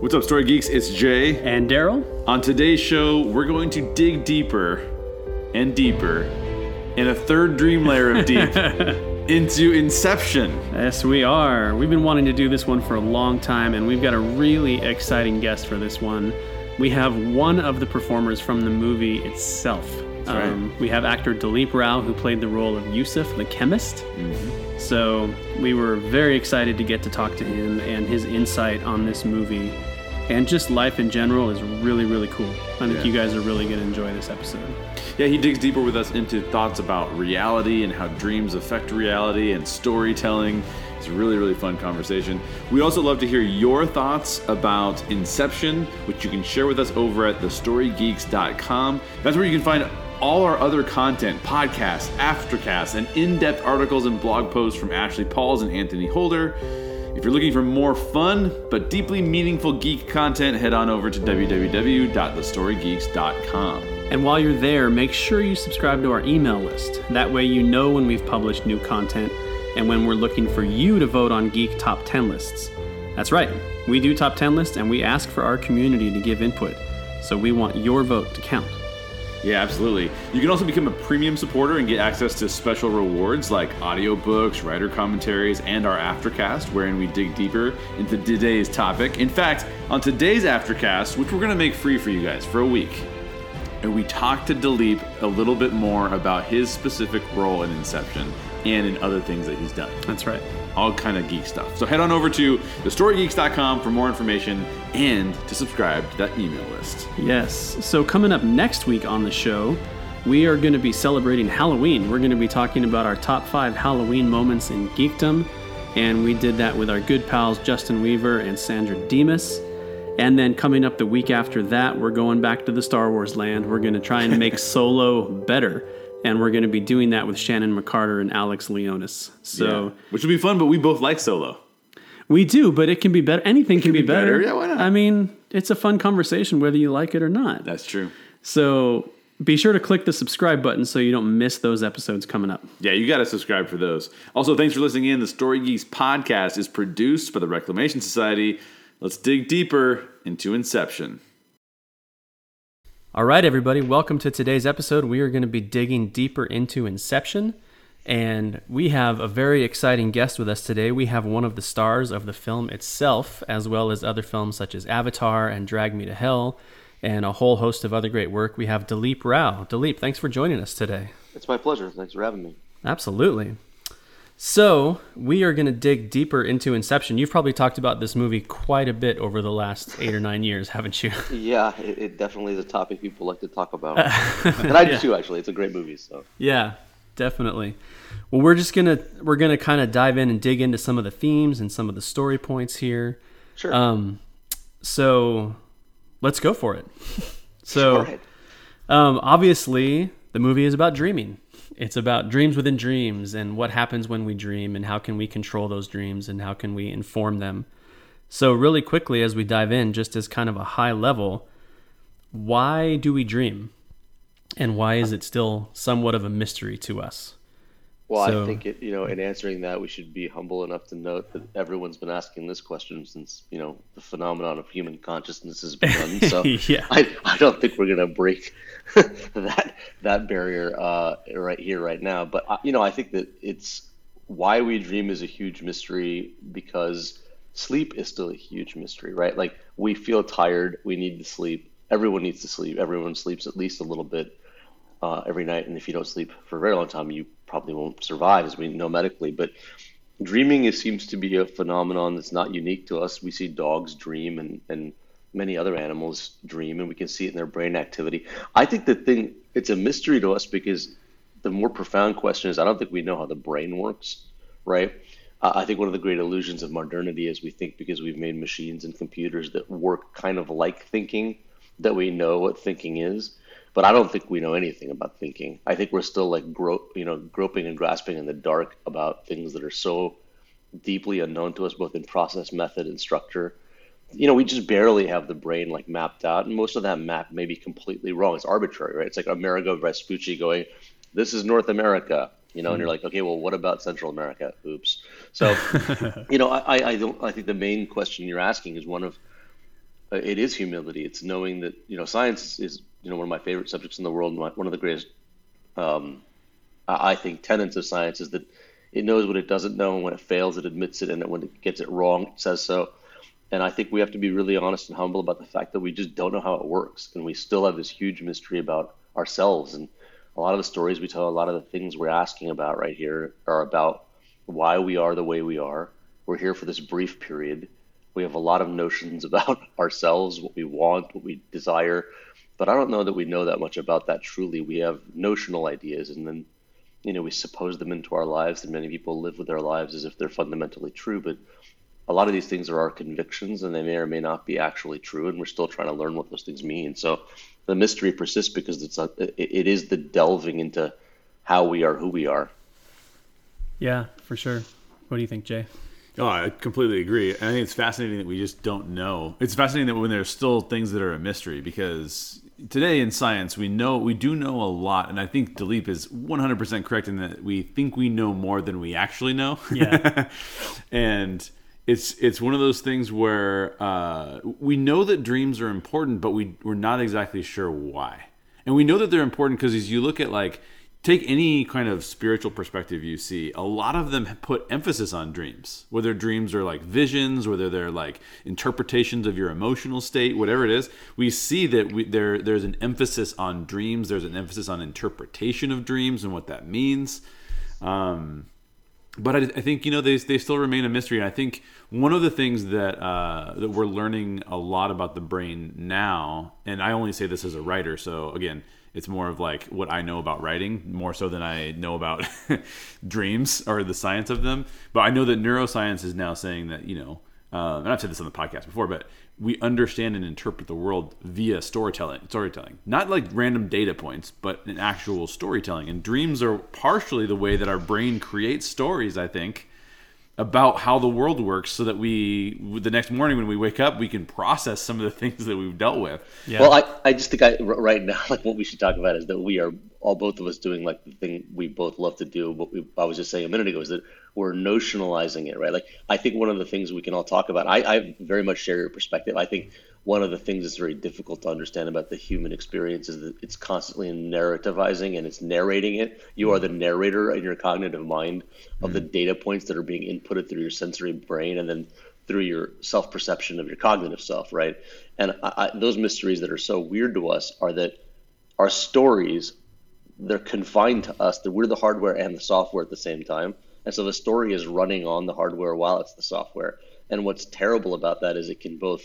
What's up, Story Geeks? It's Jay. And Daryl? On today's show, we're going to dig deeper and deeper in a third dream layer of deep into Inception. Yes, we are. We've been wanting to do this one for a long time, and we've got a really exciting guest for this one. We have one of the performers from the movie itself. right. Um, we have actor Dilip Rao, who played the role of Yusuf, the chemist. Mm-hmm. So we were very excited to get to talk to him, and his insight on this movie and just life in general is really, really cool. I think Yeah. you guys are really going to enjoy this episode. Yeah, he digs deeper with us into thoughts about reality and how dreams affect reality and storytelling. It's a really, really fun conversation. We also love to hear your thoughts about Inception, which you can share with us over at thestorygeeks.com. That's where you can find all our other content, podcasts, aftercasts, and in-depth articles and blog posts from Ashley Pauls and Anthony Holder. If you're looking for more fun but deeply meaningful geek content, head on over to www.thestorygeeks.com. And while you're there, make sure you subscribe to our email list. That way, you know when we've published new content and when we're looking for you to vote on Geek Top 10 lists. That's right, we do top 10 lists and we ask for our community to give input. So we want your vote to count. Yeah, absolutely. You can also become a premium supporter and get access to special rewards like audiobooks, writer commentaries, and our aftercast, wherein we dig deeper into today's topic. In fact, on today's aftercast, which we're going to make free for you guys for a week, and we talk to Dilip a little bit more about his specific role in Inception and in other things that he's done. That's right. All kind of geek stuff. So head on over to thestorygeeks.com for more information and to subscribe to that email list. Yes. So, coming up next week on the show, we are going to be celebrating Halloween. We're going to be talking about our top five Halloween moments in geekdom. And we did that with our good pals Justin Weaver and Sandra Demas. And then coming up the week after that, we're going back to the Star Wars land. We're going to try and make Solo better. And we're going to be doing that with Shannon McCarter and Alex Leonis. So Yeah. which will be fun, but we both like solo. we do, but it can be better. Anything can, be, be better. better. Yeah, why not? I mean, it's a fun conversation whether you like it or not. That's true. So be sure to click the subscribe button so you don't miss those episodes coming up. Yeah, you got to subscribe for those. Also, thanks for listening in. The Story Geeks podcast is produced by the Reclamation Society. Let's dig deeper into Inception. All right, everybody, welcome to today's episode. We are going to be digging deeper into Inception, and we have a very exciting guest with us today. We have one of the stars of the film itself, as well as other films such as Avatar and Drag Me to Hell, and a whole host of other great work. We have Dilip Rao. Dilip, thanks for joining us today. It's my pleasure. Thanks for having me. Absolutely. So, we are going to dig deeper into Inception. You've probably talked about this movie quite a bit over the last eight or nine years, haven't you? Yeah, it, it definitely is a topic people like to talk about, and I do too. Actually, it's a great movie. So yeah, definitely. Well, we're just gonna we're gonna kind of dive in and dig into some of the themes and some of the story points here. sure. Um, so let's go for it. So, right. um, obviously, the movie is about dreaming. It's about dreams within dreams and what happens when we dream and how can we control those dreams and how can we inform them. So, really quickly, as we dive in, just as kind of a high level, why do we dream? And why is it still somewhat of a mystery to us? Well, so- I think it, you know, in answering that, we should be humble enough to note that everyone's been asking this question since you know the phenomenon of human consciousness has begun. So Yeah. I, I don't think we're gonna break that that barrier uh, right here, right now. But uh, you know, I think that it's why we dream is a huge mystery because sleep is still a huge mystery, right? Like we feel tired, we need to sleep. Everyone needs to sleep. Everyone sleeps at least a little bit uh, every night, and if you don't sleep for a very long time, you probably won't survive, as we know medically. But dreaming is, seems to be a phenomenon that's not unique to us. We see dogs dream, and and many other animals dream, and we can see it in their brain activity. I think the thing it's a mystery to us because the more profound question is I don't think we know how the brain works, right? I think one of the great illusions of modernity is we think because we've made machines and computers that work kind of like thinking that we know what thinking is. But I don't think we know anything about thinking. I think we're still like gro- you know groping and grasping in the dark about things that are so deeply unknown to us, both in process, method, and structure. You know, we just barely have the brain like mapped out, and most of that map may be completely wrong. It's arbitrary, right? It's like Amerigo Vespucci going, "This is North America," you know, and you're like, "Okay, well, what about Central America?" Oops. So, you know, I, I don't. I think the main question you're asking is one of uh, it is humility. It's knowing that you know science is you know one of my favorite subjects in the world. and One of the greatest, um, I think, tenets of science is that it knows what it doesn't know, and when it fails, it admits it, and when it gets it wrong, it says so. And I think we have to be really honest and humble about the fact that we just don't know how it works, and we still have this huge mystery about ourselves. And a lot of the stories we tell, a lot of the things we're asking about right here, are about why we are the way we are. We're here for this brief period. We have a lot of notions about ourselves, what we want, what we desire, but I don't know that we know that much about that truly. We have notional ideas, and then you know we suppose them into our lives, and many people live with their lives as if they're fundamentally true. But a lot of these things are our convictions, and they may or may not be actually true, and we're still trying to learn what those things mean. So the mystery persists because it's a, it is the delving into how we are, who we are. Yeah, for sure. What do you think, Jay? Oh, I completely agree. I think it's fascinating that we just don't know. It's fascinating that when there's still things that are a mystery because today in science we know we do know a lot, and I think Dilip is 100% correct in that we think we know more than we actually know. Yeah, and it's it's one of those things where uh, we know that dreams are important, but we we're not exactly sure why. And we know that they're important because as you look at like take any kind of spiritual perspective you see, a lot of them put emphasis on dreams. Whether dreams are like visions, whether they're like interpretations of your emotional state, whatever it is, we see that we, there there's an emphasis on dreams. There's an emphasis on interpretation of dreams and what that means. Um, but I, I, think you know they, they still remain a mystery. And I think one of the things that uh, that we're learning a lot about the brain now, and I only say this as a writer, so again, it's more of like what I know about writing more so than I know about dreams or the science of them. But I know that neuroscience is now saying that you know, uh, and I've said this on the podcast before, but we understand and interpret the world via storytelling. Storytelling, not like random data points, but an actual storytelling. And dreams are partially the way that our brain creates stories. I think about how the world works so that we the next morning when we wake up we can process some of the things that we've dealt with. Yeah. well I, I just think I, right now like what we should talk about is that we are all both of us doing like the thing we both love to do what we, i was just saying a minute ago is that we're notionalizing it right? Like i think one of the things we can all talk about i, I very much share your perspective. I think one of the things that's very difficult to understand about the human experience is that it's constantly narrativizing and it's narrating it. You are the narrator in your cognitive mind of mm the data points that are being inputted through your sensory brain and then through your self perception of your cognitive self, right? And I, I, those mysteries that are so weird to us are that our stories, they're confined to us, that we're the hardware and the software at the same time. And so the story is running on the hardware while it's the software. And what's terrible about that is it can both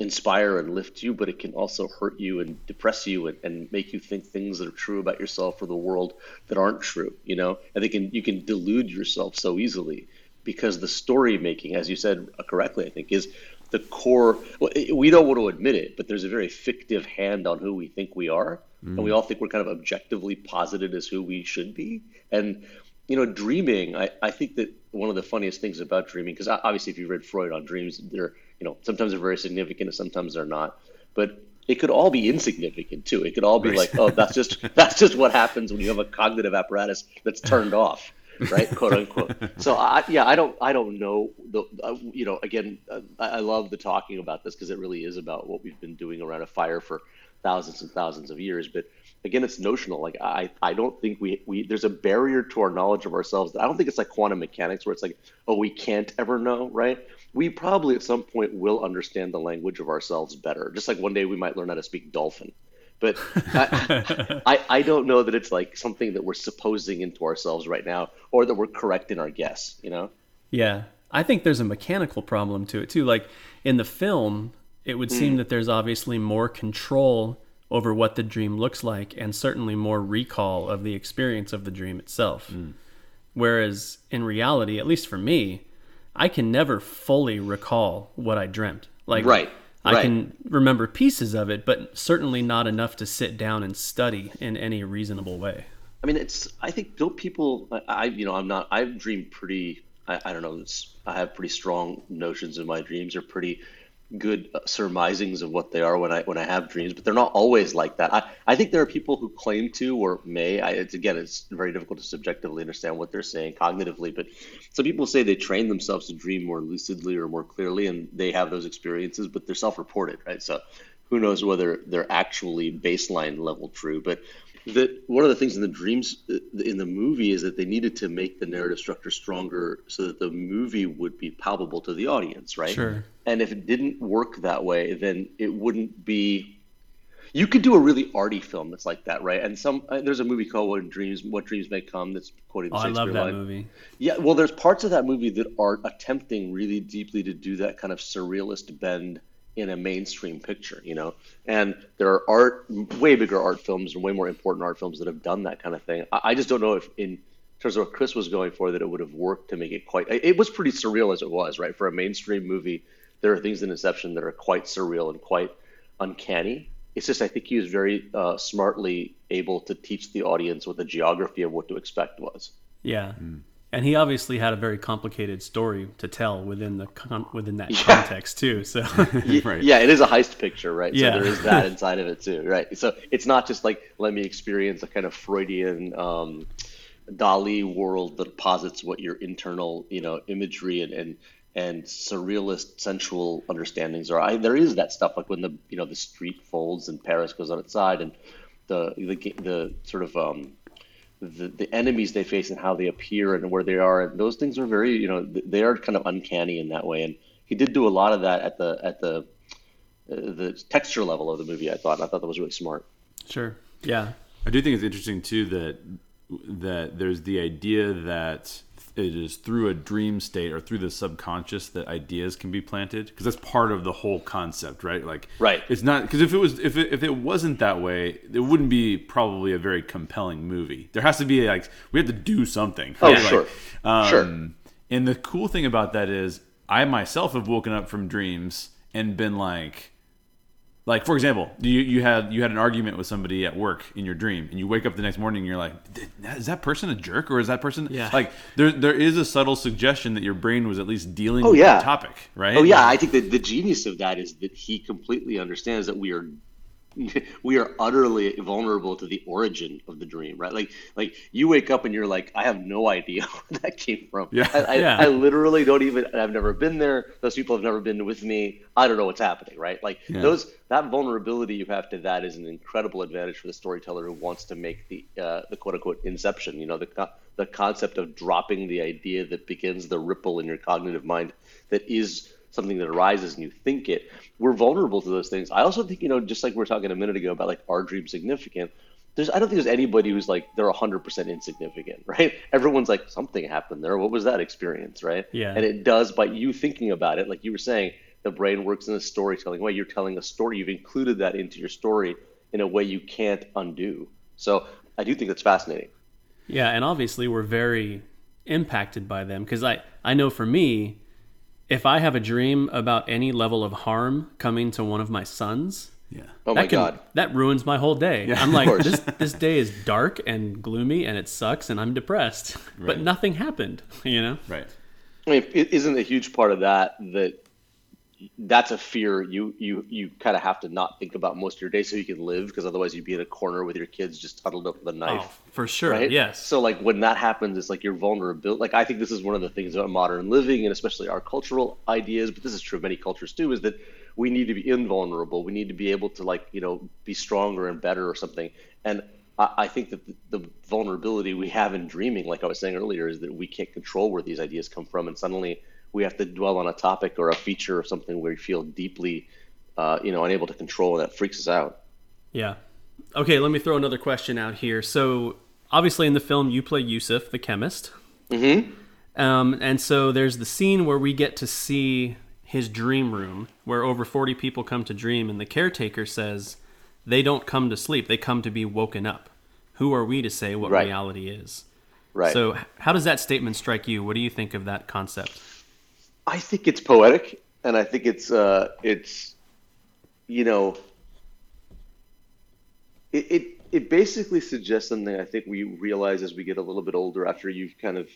inspire and lift you, but it can also hurt you and depress you and, and make you think things that are true about yourself or the world that aren't true. You know, and they can you can delude yourself so easily because the story making, as you said correctly, I think is the core. Well, we don't want to admit it, but there's a very fictive hand on who we think we are, mm. and we all think we're kind of objectively posited as who we should be. And you know, dreaming. I, I think that one of the funniest things about dreaming, because obviously, if you read Freud on dreams, they're you know sometimes they're very significant and sometimes they're not. But it could all be insignificant too. It could all be right. like oh that's just that's just what happens when you have a cognitive apparatus that's turned off right quote unquote. So I, yeah i don't i don't know the uh, you know again uh, I, love the talking about this because it really is about what we've been doing around a fire for thousands and thousands of years. But again it's notional. Like i i don't think we we there's a barrier to our knowledge of ourselves i don't think it's like quantum mechanics where it's like oh we can't ever know right we probably at some point will understand the language of ourselves better. Just like one day we might learn how to speak dolphin. But I, I, I, don't know that it's like something that we're supposing into ourselves right now or that we're correct in our guess, you know? Yeah. I think there's a mechanical problem to it too. Like in the film, it would seem mm. that there's obviously more control over what the dream looks like and certainly more recall of the experience of the dream itself. Mm. Whereas in reality, at least for me, I can never fully recall what I dreamt. Like right. I right. can remember pieces of it, but certainly not enough to sit down and study in any reasonable way. I mean, it's. I think don't people. I you know I'm not. I dream pretty. I, I don't know. I have pretty strong notions in my dreams. Are pretty good surmisings of what they are when I when I have dreams, but they're not always like that. I, I think there are people who claim to or may. I, it's again, it's very difficult to subjectively understand what they're saying cognitively, but some people say they train themselves to dream more lucidly or more clearly, and they have those experiences, but they're self-reported, right? So who knows whether they're actually baseline level true, but that one of the things in the dreams in the movie is that they needed to make the narrative structure stronger so that the movie would be palpable to the audience, right? Sure. And if it didn't work that way, then it wouldn't be. You could do a really arty film that's like that, right? And some uh, there's a movie called "What Dreams What Dreams May Come" that's quoting the Oh, I Shakespeare love that line. movie. Yeah, well, there's parts of that movie that are attempting really deeply to do that kind of surrealist bend in a mainstream picture, you know. And there are art, way bigger art films and way more important art films that have done that kind of thing. I, I just don't know if, in terms of what Chris was going for, that it would have worked to make it quite. It it was pretty surreal as it was, right? For a mainstream movie, there are things in Inception that are quite surreal and quite uncanny. It's just I think he was very uh, smartly able to teach the audience what the geography of what to expect was. Yeah. And he obviously had a very complicated story to tell within the con- within that context too. So Right. Yeah, it is a heist picture, right? Yeah. So there is that inside of it too, right? So it's not just like let me experience a kind of Freudian um, Dali world that posits what your internal, you know, imagery and and, and surrealist sensual understandings are. I, there is that stuff like when the you know the street folds and Paris goes on its side and the the the sort of um, the, the enemies they face and how they appear and where they are and those things are very you know they are kind of uncanny in that way and he did do a lot of that at the at the uh, the texture level of the movie I thought and I thought that was really smart sure. Yeah. I do think it's interesting too that that there's the idea that it is through a dream state or through the subconscious that ideas can be planted because that's part of the whole concept, right? Like, Right. It's not because if it was if it, if it wasn't that way, it wouldn't be probably a very compelling movie. There has to be like we have to do something. Oh, right? sure. Um, Sure. And the cool thing about that is, I myself have woken up from dreams and been like, like for example, you you had you had an argument with somebody at work in your dream, and you wake up the next morning and you're like, is that person a jerk or is that person Yeah. like there there is a subtle suggestion that your brain was at least dealing Oh, with yeah. the topic, right? oh yeah I think that the genius of that is that he completely understands that we are we are utterly vulnerable to the origin of the dream right like like you wake up and you're like I have no idea where that came from Yeah. I, I, Yeah. I literally don't even I've never been there those people have never been with me I don't know what's happening right like Yeah. those that vulnerability you have to that is an incredible advantage for the storyteller who wants to make the uh, the quote unquote inception you know the the concept of dropping the idea that begins the ripple in your cognitive mind that is something that arises and you think it we're vulnerable to those things. I also think you know just like we are talking a minute ago about like our dream significant there's i don't think there's anybody who's like they're 100% insignificant right? Everyone's like something happened there. What was that experience right? Yeah. and it does by you thinking about it like you were saying the brain works in a storytelling way. You're telling a story. You've included that into your story in a way you can't undo. So i do think that's fascinating. Yeah, and obviously we're very impacted by them because I I know for me, if I have a dream about any level of harm coming to one of my sons, yeah. oh my can, god that ruins my whole day. I'm like this this day is dark and gloomy and it sucks and I'm depressed, but nothing happened. You know? Right. I mean, it isn't a huge part of that that that's a fear you you you kind of have to not think about most of your day so you can live because otherwise you'd be in a corner with your kids just huddled up with a oh, knife. Oh, for sure. Right? Yes. So like when that happens, it's like your vulnerability. Like I think this is one of the things about modern living and especially our cultural ideas, but this is true of many cultures too, is that we need to be invulnerable. We need to be able to like you know be stronger and better or something. And I, I think that the, the vulnerability we have in dreaming, like I was saying earlier, is that we can't control where these ideas come from, and suddenly we have to dwell on a topic or a feature or something where we feel deeply, uh, you know, unable to control, and that freaks us out. Yeah. Okay, let me throw another question out here. So, obviously, in the film, you play Yusuf, the chemist. Mm-hmm. Um, and so there's the scene where we get to see his dream room, where over 40 people come to dream, and the caretaker says they don't come to sleep; they come to be woken up. Who are we to say what Right. reality is? Right. So, how does that statement strike you? What do you think of that concept? I think it's poetic, and I think it's uh, it's you know it, it it basically suggests something I think we realize as we get a little bit older after you've kind of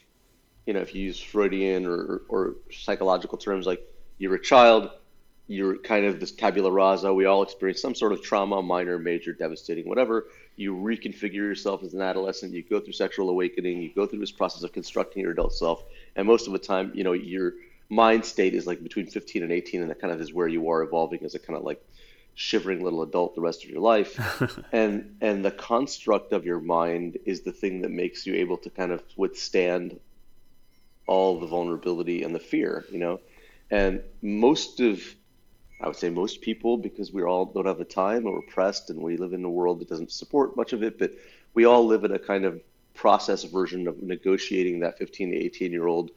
you know if you use Freudian or, or psychological terms like you're a child you're kind of this tabula rasa. We all experience some sort of trauma, minor, major, devastating, whatever. You reconfigure yourself as an adolescent. You go through sexual awakening. You go through this process of constructing your adult self. And most of the time, you know, your mind state is like between 15 and 18, and that kind of is where you are evolving as a kind of like shivering little adult the rest of your life. and and the construct of your mind is the thing that makes you able to kind of withstand all the vulnerability and the fear, you know. And most of I would say most people, because we all don't have the time or we're pressed and we live in a world that doesn't support much of it, but we all live in a kind of process version of negotiating that 15 to 18 year old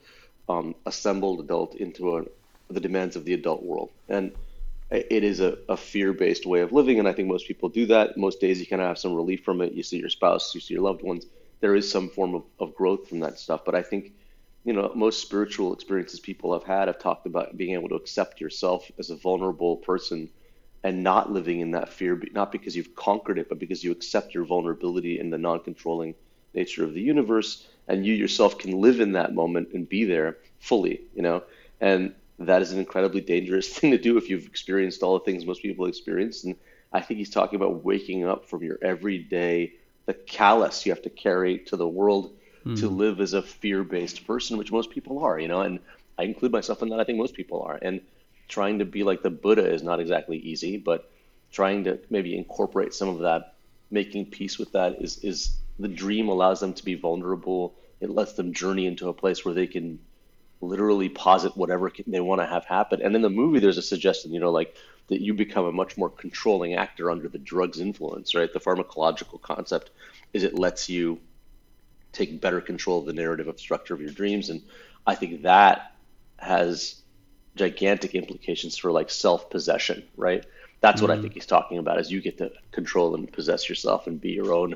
um, assembled adult into a, the demands of the adult world. And it is a, a fear based way of living. And I think most people do that. Most days you kind of have some relief from it. You see your spouse, you see your loved ones. There is some form of, of growth from that stuff. But I think you know, most spiritual experiences people have had have talked about being able to accept yourself as a vulnerable person and not living in that fear, not because you've conquered it, but because you accept your vulnerability and the non controlling nature of the universe. And you yourself can live in that moment and be there fully, you know? And that is an incredibly dangerous thing to do if you've experienced all the things most people experience. And I think he's talking about waking up from your everyday, the callous you have to carry to the world mm. to live as a fear-based person, which most people are, you know, and I include myself in that. I think most people are, and trying to be like the Buddha is not exactly easy, but trying to maybe incorporate some of that, making peace with that is is the dream allows them to be vulnerable. It lets them journey into a place where they can literally posit whatever they want to have happen. And in the movie, there's a suggestion, you know, like that you become a much more controlling actor under the drug's influence, right? The pharmacological concept is it lets you take better control of the narrative of structure of your dreams. And I think that has gigantic implications for like self possession, right? That's what mm. I think he's talking about is you get to control and possess yourself and be your own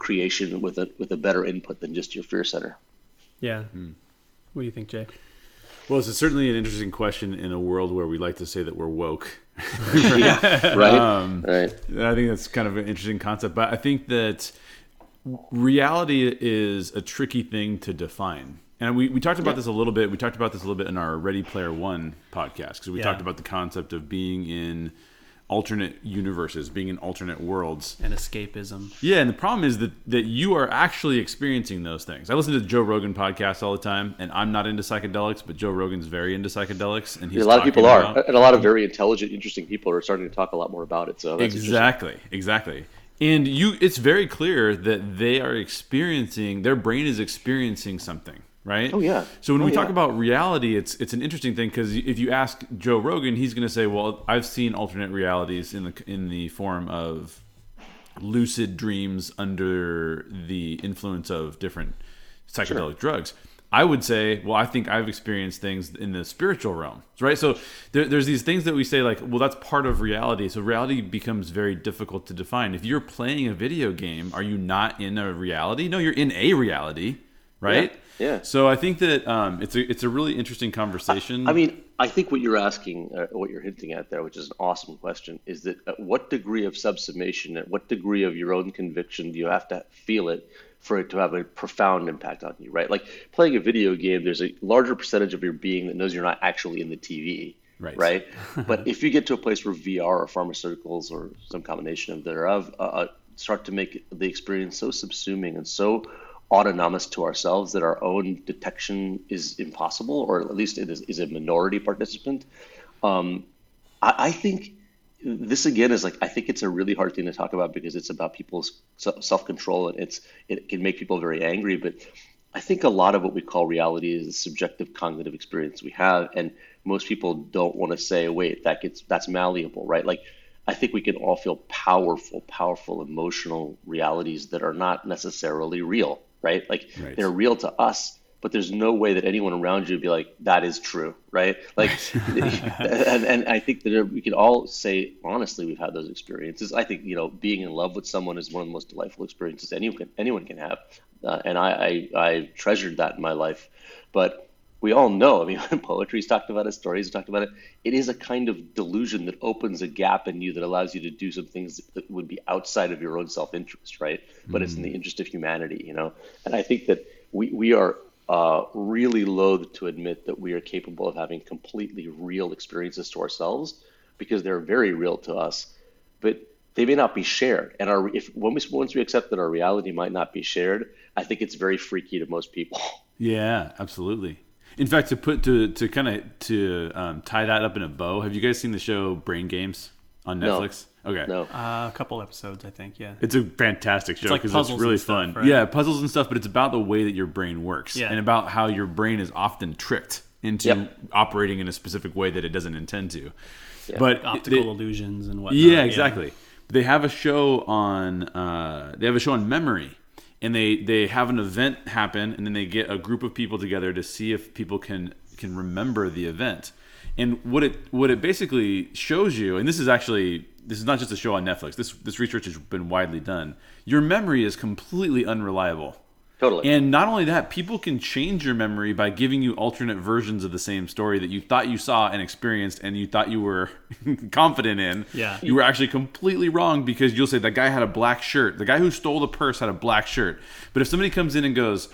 creation with a with a better input than just your fear center. Yeah. Mm. What do you think, Jay? Well, it's certainly an interesting question in a world where we like to say that we're woke. yeah, right. Um, right. I think that's kind of an interesting concept, but I think that reality is a tricky thing to define. And we, we talked about yeah. this a little bit. We talked about this a little bit in our Ready Player One podcast because we yeah. talked about the concept of being in alternate universes, being in alternate worlds, and escapism. Yeah, and the problem is that that you are actually experiencing those things. I listen to Joe Rogan podcasts all the time, and I'm not into psychedelics, but Joe Rogan's very into psychedelics, and he's a lot of people about, are, and a lot of very intelligent, interesting people are starting to talk a lot more about it. So exactly, exactly and you it's very clear that they are experiencing their brain is experiencing something right oh yeah so when oh, we yeah. talk about reality it's it's an interesting thing because if you ask joe rogan he's going to say well i've seen alternate realities in the in the form of lucid dreams under the influence of different psychedelic sure. drugs I would say, well, I think I've experienced things in the spiritual realm, right? So there, there's these things that we say, like, well, that's part of reality. So reality becomes very difficult to define. If you're playing a video game, are you not in a reality? No, you're in a reality, right? Yeah. Yeah. So I think that um, it's a it's a really interesting conversation. I, I mean, I think what you're asking, uh, what you're hinting at there, which is an awesome question, is that at what degree of subsumation, at what degree of your own conviction do you have to feel it? for it to have a profound impact on you, right? Like playing a video game, there's a larger percentage of your being that knows you're not actually in the TV, right? Right. but if you get to a place where VR or pharmaceuticals or some combination of thereof uh, uh, start to make the experience so subsuming and so autonomous to ourselves that our own detection is impossible, or at least it is, is a minority participant. Um, I, I think this again is like I think it's a really hard thing to talk about because it's about people's self control and it's it can make people very angry. But I think a lot of what we call reality is a subjective cognitive experience we have, and most people don't want to say, "Wait, that gets that's malleable," right? Like I think we can all feel powerful, powerful emotional realities that are not necessarily real, right? Like right. they're real to us, but there's no way that anyone around you would be like, that is true, right? Like, and, and I think that we can all say honestly, we've had those experiences. I think you know, being in love with someone is one of the most delightful experiences anyone can anyone can have, uh, and I, I I treasured that in my life. But we all know, I mean, when poetry's talked about it, stories talked about it, it is a kind of delusion that opens a gap in you that allows you to do some things that would be outside of your own self interest, right? But mm. it's in the mm. interest of humanity, you know? And I think that we, we are uh, really loath to admit that we are capable of having completely real experiences to ourselves because they're very real to us, but they may not be shared. And our if when we once we accept that our reality might not be shared, I think it's very freaky to most people. Yeah, absolutely. In fact, to put to to kind of to um, tie that up in a bow, have you guys seen the show Brain Games on Netflix? No. Okay. No. Uh, a couple episodes, I think. Yeah. It's a fantastic show because it's, puzzles really and stuff, fun. right? Yeah, puzzles and stuff, but it's about the way that your brain works Yeah. and about how your brain is often tricked into Yep. operating in a specific way that it doesn't intend to. But Optical they- illusions and whatnot. yeah, exactly. They have a show on uh, they have a show on memory, and they they have an event happen, and then they get a group of people together to see if people can can remember the event. And what it what it basically shows you, and this is actually this is not just a show on Netflix. This this research has been widely done. Your memory is completely unreliable. Totally. And not only that, people can change your memory by giving you alternate versions of the same story that you thought you saw and experienced and you thought you were confident in. Yeah. You were actually completely wrong because you'll say that guy had a black shirt. The guy who stole the purse had a black shirt. But if somebody comes in and goes,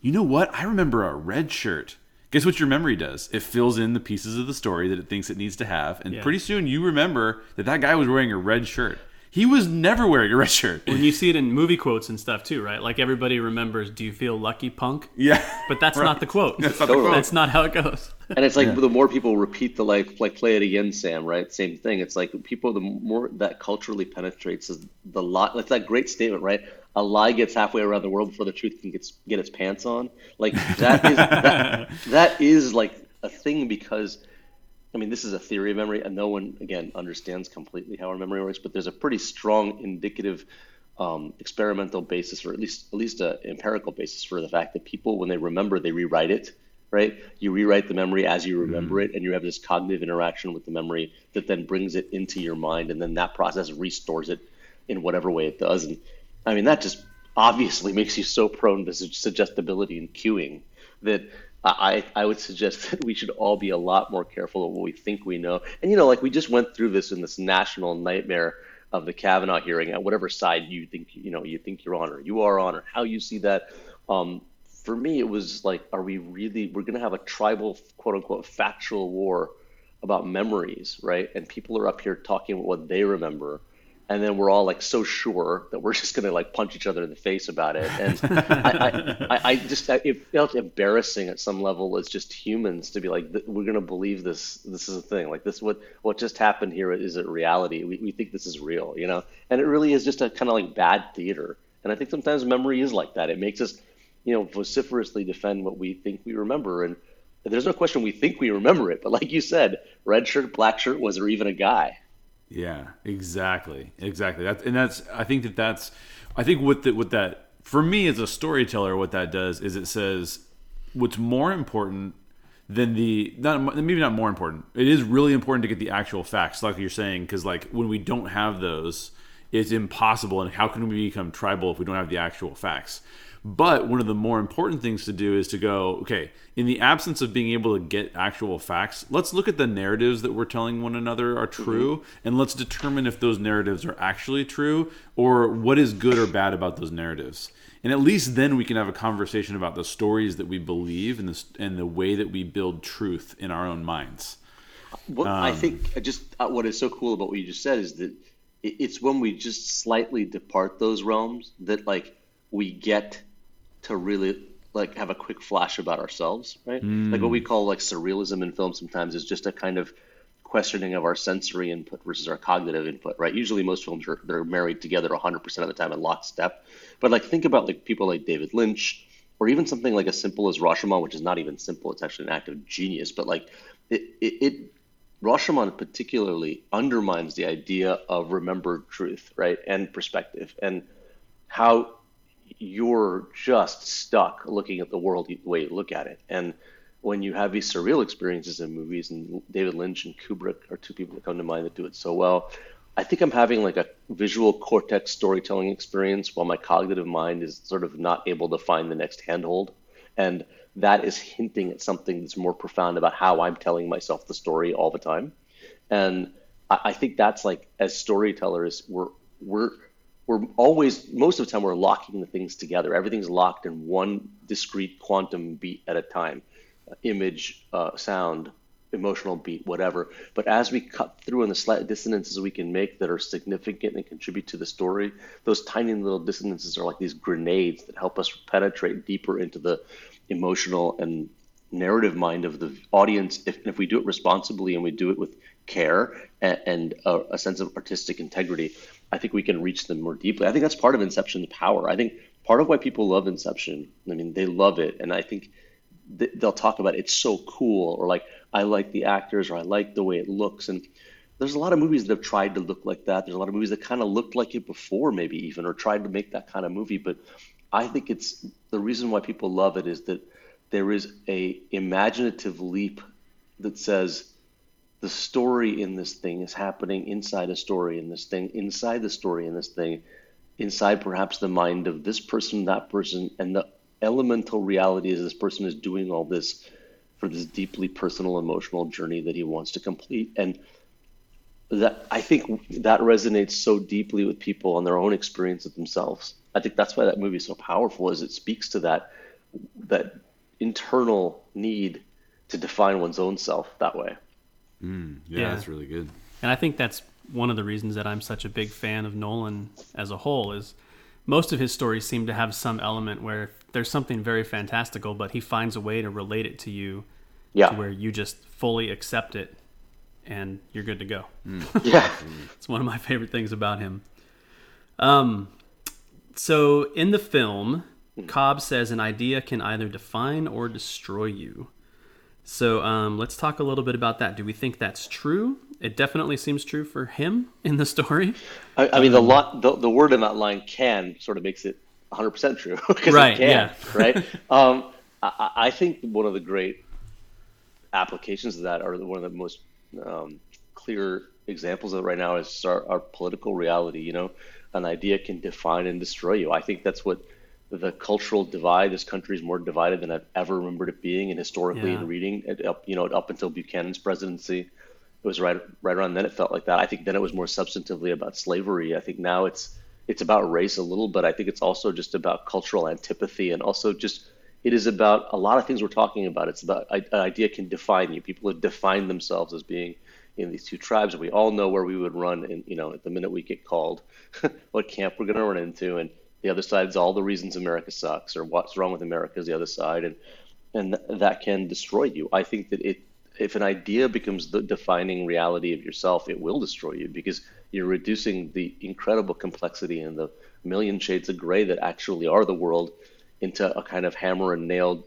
you know what? I remember a red shirt. Guess what your memory does? It fills in the pieces of the story that it thinks it needs to have. And Yeah. pretty soon you remember that that guy was wearing a red shirt. He was never wearing a red shirt. When you see it in movie quotes and stuff too, right? Like everybody remembers, "Do you feel lucky, punk?" Yeah. But that's Right. not the quote. That's not the Totally. quote. That's not how it goes. And it's like the more people repeat the like like play it again, Sam, right? Same thing. It's like people the more that culturally penetrates is the lie. It's that great statement, right? A lie gets halfway around the world before the truth can get get its pants on. Like that is that, that is like a thing because I mean this is a theory of memory, and no one again understands completely how our memory works. But there's a pretty strong indicative um, experimental basis, or at least at least an empirical basis for the fact that people, when they remember, they rewrite it. Right? You rewrite the memory as you remember it, and you have this cognitive interaction with the memory that then brings it into your mind, and then that process restores it in whatever way it does. And I mean, that just obviously makes you so prone to su- suggestibility and cueing that I, I would suggest that we should all be a lot more careful of what we think we know. And, you know, like we just went through this in this national nightmare of the Kavanaugh hearing at whatever side you think, you know, you think you're on or you are on or how you see that. Um, for me, it was like, are we really, we're going to have a tribal, quote unquote, factual war about memories, right? And people are up here talking about what they remember and then we're all like so sure that we're just gonna like punch each other in the face about it. And I, I, I, just I, it felt embarrassing at some level as just humans to be like "Th- we're gonna believe this. This is a thing. Like this what what just happened here is it reality? We we think this is real, you know? And it really is just a kind of like bad theater. And I think sometimes memory is like that. It makes us, you know, vociferously defend what we think we remember and. There's no question we think we remember it, but like you said, red shirt, black shirt, was there even a guy? Yeah, exactly, exactly. That's and that's. I think that that's. I think what that what that for me as a storyteller, what that does is it says what's more important than the not maybe not more important. It is really important to get the actual facts, like you're saying, because like when we don't have those, it's impossible. And how can we become tribal if we don't have the actual facts? But one of the more important things to do is to go, okay, in the absence of being able to get actual facts, let's look at the narratives that we're telling one another are true and let's determine if those narratives are actually true or what is good or bad about those narratives. And at least then we can have a conversation about the stories that we believe and the, and the way that we build truth in our own minds. Well, I think just uh, what is so cool about what you just said is that it's when we just slightly depart those realms that like we get to really like have a quick flash about ourselves, right? Like what we mm. call like surrealism in film sometimes is just a kind of questioning of our sensory input versus our cognitive input, right? Usually most films are they're married together 100% of the time in lockstep. But like think about like people like David Lynch or even something like as simple as Rashomon, which is not even simple, it's actually an act of genius, but like it, it, it Rashomon particularly undermines the idea of remembered truth, right, and perspective, and how you're just stuck looking at the world the way you look at it. And when you have these surreal experiences in movies, and David Lynch and Kubrick are two people that come to mind that do it so well, I think I'm having like a visual cortex storytelling experience while my cognitive mind is sort of not able to find the next handhold. And that is hinting at something that's more profound about how I'm telling myself the story all the time. And I, think that's like as storytellers, we're we're we're always most of the time we're locking the things together. Everything's locked in one discrete quantum beat at a time, uh, image, uh, sound, emotional beat, whatever. But as we cut through and the slight dissonances we can make that are significant and contribute to the story, those tiny little dissonances are like these grenades that help us penetrate deeper into the emotional and narrative mind of the audience. If, if we do it responsibly and we do it with care and, and a, a sense of artistic integrity, I think we can reach them more deeply. I think that's part of Inception's power. I think part of why people love Inception, I mean, they love it. And I think they'll talk about it, it's so cool or like I like the actors or I like the way it looks. And there's a lot of movies that have tried to look like that. There's a lot of movies that kind of looked like it before, maybe even, or tried to make that kind of movie. But I think it's the reason why people love it is that there is a imaginative leap that says the story in this thing is happening inside a story in this thing, inside the story in this thing, inside perhaps the mind of this person, that person, and the elemental reality is this person is doing all this for this deeply personal emotional journey that he wants to complete. And that i think that resonates so deeply with people on their own experience of themselves. I think that's why that movie is so powerful is it speaks to that that internal need to define one's own self that way mm, yeah, yeah that's really good and i think that's one of the reasons that i'm such a big fan of nolan as a whole is most of his stories seem to have some element where there's something very fantastical, but he finds a way to relate it to you, yeah. to where you just fully accept it, and you're good to go. Mm. Yeah, it's one of my favorite things about him. Um, so in the film, mm. Cobb says an idea can either define or destroy you. So um, let's talk a little bit about that. Do we think that's true? It definitely seems true for him in the story. I, I mean, the, lot, the the word in that line "can" sort of makes it 100% true because right, it can, yeah. right? Um, I, I, think one of the great applications of that are one of the most um, clear examples of it right now is our, our, political reality. You know, an idea can define and destroy you. I think that's what the cultural divide. This country is more divided than I've ever remembered it being, and historically yeah. in reading, it, up, you know, up until Buchanan's presidency, it was right right around then. It felt like that. I think then it was more substantively about slavery. I think now it's it's about race a little, but I think it's also just about cultural antipathy and also just it is about a lot of things we're talking about. It's about an idea can define you. People have defined themselves as being in these two tribes, and we all know where we would run. And you know, at the minute we get called, what camp we're going to run into, and the other side is all the reasons America sucks or what's wrong with America is the other side, and and th- that can destroy you. I think that it if an idea becomes the defining reality of yourself, it will destroy you because you're reducing the incredible complexity and the million shades of gray that actually are the world into a kind of hammer and nail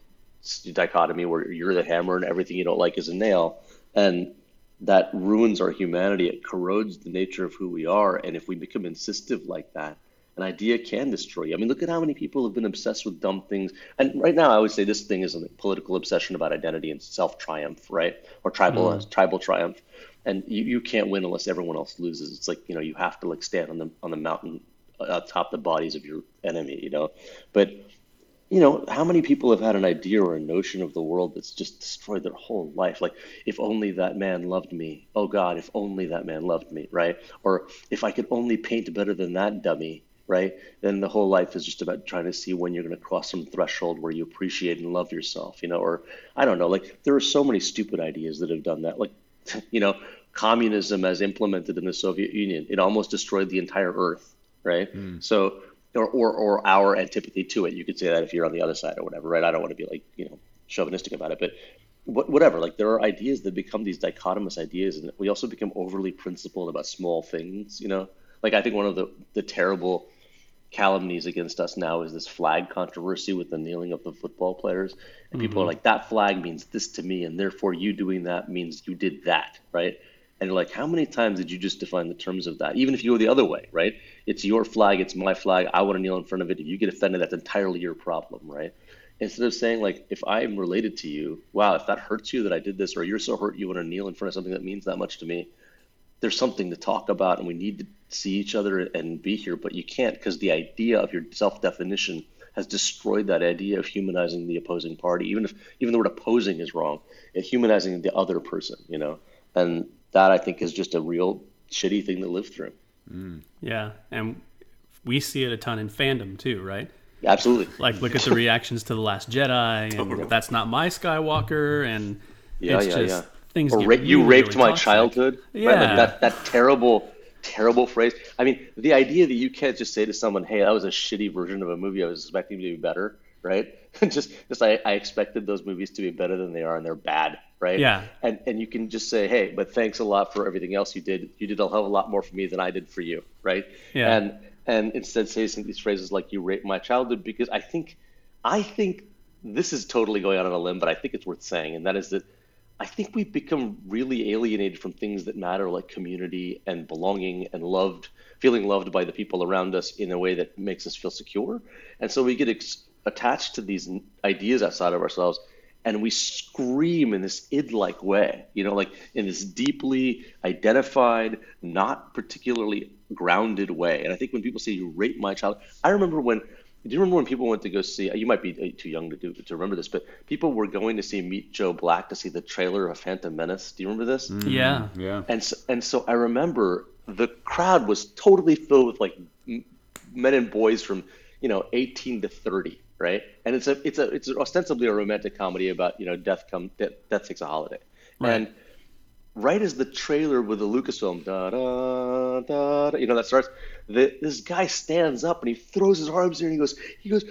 dichotomy where you're the hammer and everything you don't like is a nail. And that ruins our humanity. It corrodes the nature of who we are. And if we become insistent like that, an idea can destroy you. I mean, look at how many people have been obsessed with dumb things. And right now, I would say this thing is a political obsession about identity and self triumph, right? Or tribal mm. tribal triumph. And you, you can't win unless everyone else loses. It's like you know you have to like stand on the on the mountain uh, atop the bodies of your enemy, you know. But you know, how many people have had an idea or a notion of the world that's just destroyed their whole life? Like, if only that man loved me. Oh God, if only that man loved me, right? Or if I could only paint better than that dummy, right? Then the whole life is just about trying to see when you're going to cross some threshold where you appreciate and love yourself, you know, or I don't know, like there are so many stupid ideas that have done that. Like, you know, communism as implemented in the Soviet Union, it almost destroyed the entire earth, right? Mm. So, or, or, or our antipathy to it. You could say that if you're on the other side or whatever, right? I don't want to be like, you know, chauvinistic about it, but whatever. Like there are ideas that become these dichotomous ideas, and we also become overly principled about small things. You know, like I think one of the the terrible calumnies against us now is this flag controversy with the kneeling of the football players. And mm-hmm. people are mm-hmm. like, that flag means this to me, and therefore you doing that means you did that, right? And you're like, how many times did you just define the terms of that? Even if you go the other way, right? It's your flag, it's my flag, I want to kneel in front of it. If you get offended, that's entirely your problem, right? Instead of saying, like, if I'm related to you, wow, if that hurts you that I did this, or you're so hurt you want to kneel in front of something that means that much to me, there's something to talk about and we need to see each other and be here, but you can't because the idea of your self definition has destroyed that idea of humanizing the opposing party. Even if even the word opposing is wrong, it's humanizing the other person, you know, and that I think is just a real shitty thing to live through. Mm. Yeah, and we see it a ton in fandom too, right? absolutely. Like, look at the reactions to the Last Jedi, and that's not my Skywalker, and Yeah, it's yeah, just yeah. things. Or get ra- you raped really my toxic. childhood. Right? Yeah. Like that, that terrible, terrible phrase. I mean, the idea that you can't just say to someone, "Hey, that was a shitty version of a movie. I was expecting to be better." Right? just, just I, I expected those movies to be better than they are, and they're bad. Right? Yeah. And and you can just say, "Hey, but thanks a lot for everything else you did. You did a hell of a lot more for me than I did for you." Right? Yeah. And and instead say some- these phrases like "you raped my childhood," because I think, I think this is totally going out on a limb, but I think it's worth saying, and that is that I think we've become really alienated from things that matter, like community and belonging and loved, feeling loved by the people around us in a way that makes us feel secure. And so we get ex- attached to these ideas outside of ourselves, and we scream in this id-like way, you know, like in this deeply identified, not particularly grounded way. And I think when people say "you rape my child," I remember when. Do you remember when people went to go see? You might be uh, too young to do to remember this, but people were going to see Meet Joe Black to see the trailer of Phantom Menace. Do you remember this? Yeah. Yeah. And so, and so I remember the crowd was totally filled with like men and boys from you know 18 to 30, right? And it's a it's a it's ostensibly a romantic comedy about you know death come death, death takes a holiday, and right as the trailer with the Lucasfilm da da da, da you know that starts, the, this guy stands up and he throws his arms there and he goes he goes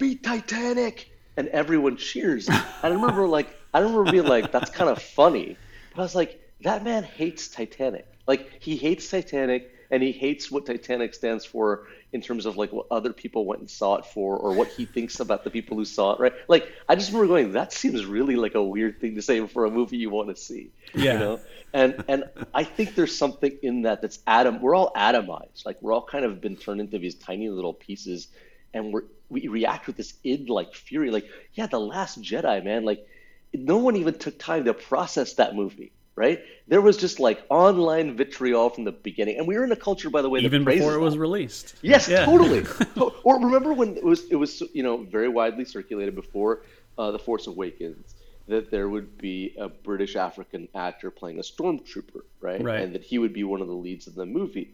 beat Titanic, and everyone cheers. And I remember like I remember being like, that's kind of funny, but I was like, that man hates Titanic. Like he hates Titanic, and he hates what Titanic stands for in terms of like what other people went and saw it for, or what he thinks about the people who saw it. Right? Like I just remember going, that seems really like a weird thing to say for a movie you want to see. Yeah. You know? And and I think there's something in that that's atom. We're all atomized. Like we're all kind of been turned into these tiny little pieces, and we're we react with this id like fury. Like yeah, the Last Jedi, man. Like no one even took time to process that movie. Right? There was just like online vitriol from the beginning, and we were in a culture, by the way, Even before it was released. Yes, Yeah. totally. Or remember when it was it was you know very widely circulated before uh, the Force Awakens that there would be a British African actor playing a stormtrooper, right? Right. And that he would be one of the leads in the movie.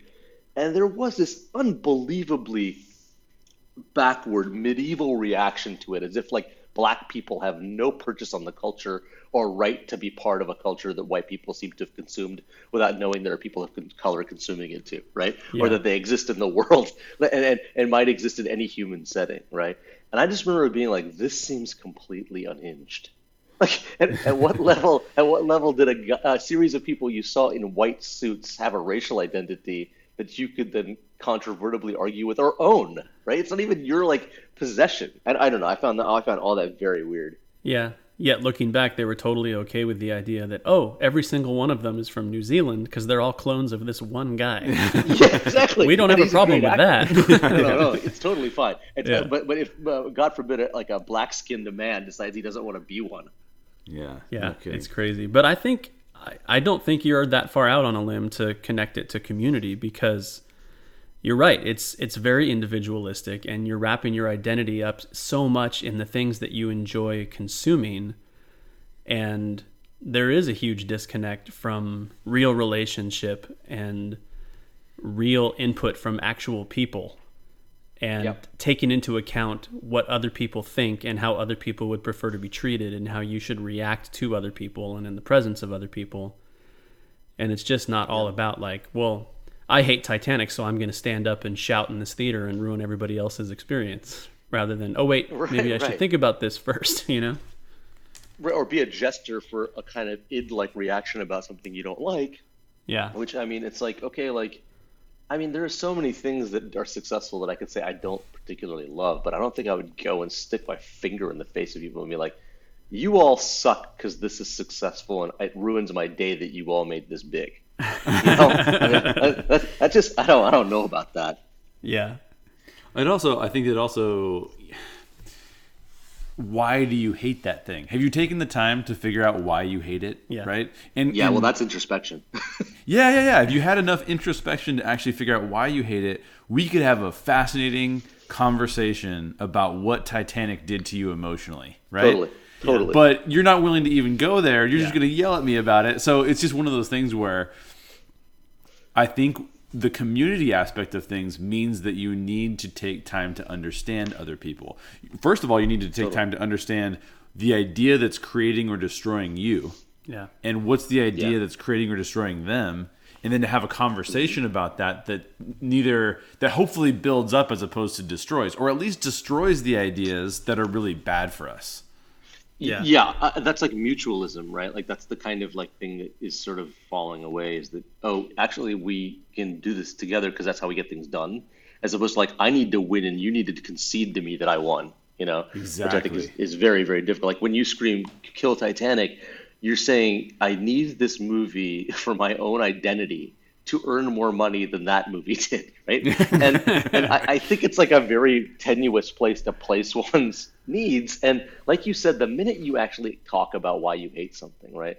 And there was this unbelievably backward medieval reaction to it, as if like black people have no purchase on the culture or right to be part of a culture that white people seem to have consumed without knowing there are people of color consuming it too, right? Yeah. Or that they exist in the world and, and, and might exist in any human setting, right? And I just remember being like, this seems completely unhinged. Like, at, at what level? At what level did a, a series of people you saw in white suits have a racial identity that you could then controvertibly argue with or own? Right? It's not even your like possession. And I don't know. I found that I found all that very weird. Yeah. Yet looking back, they were totally okay with the idea that oh, every single one of them is from New Zealand because they're all clones of this one guy. Yeah, exactly. we don't And have a problem with actor. that. no, no, it's totally fine. It's, Yeah. But but if uh, God forbid, like a black skinned man decides he doesn't want to be one. Yeah. Yeah, Okay. it's crazy. But I think I, don't think you're that far out on a limb to connect it to community because you're right. It's it's very individualistic, and you're wrapping your identity up so much in the things that you enjoy consuming, and there is a huge disconnect from real relationship and real input from actual people and Yep. taking into account what other people think and how other people would prefer to be treated and how you should react to other people and in the presence of other people. And it's just not all about like, well, I hate Titanic, so I'm going to stand up and shout in this theater and ruin everybody else's experience rather than, oh wait, Right, maybe I should think about this first, you know? or be a gesture for a kind of id like reaction about something you don't like Yeah. which i mean it's like okay like i mean there are so many things that are successful that i could say i don't particularly love but i don't think i would go and stick my finger in the face of people and be like you all suck because this is successful and it ruins my day that you all made this big you know I mean, that, that, that just i don't i don't know about that Yeah. It also, I think it also. Why do you hate that thing? Have you taken the time to figure out why you hate it? Yeah. Right. And yeah and- well that's introspection Yeah, yeah, yeah. If you had enough introspection to actually figure out why you hate it, we could have a fascinating conversation about what Titanic did to you emotionally, right? totally totally But you're not willing to even go there. You're just going to yell at me about it. So it's just one of those things where I think the community aspect of things means that you need to take time to understand other people. First of all, you need to take totally. time to understand the idea that's creating or destroying you. Yeah. And what's the idea yeah. that's creating or destroying them? And then to have a conversation about that that neither that hopefully builds up as opposed to destroys or at least destroys the ideas that are really bad for us. Yeah, yeah, uh, that's like mutualism, right? Like that's the kind of like thing that is sort of falling away. Is that oh, actually we can do this together because that's how we get things done, as opposed to like I need to win and you need to concede to me that I won. You know, exactly. which I think is, is very very difficult. Like when you scream "Kill Titanic," you're saying I need this movie for my own identity to earn more money than that movie did, right? And and I, I think it's like a very tenuous place to place one's needs. And like you said, the minute you actually talk about why you hate something, right?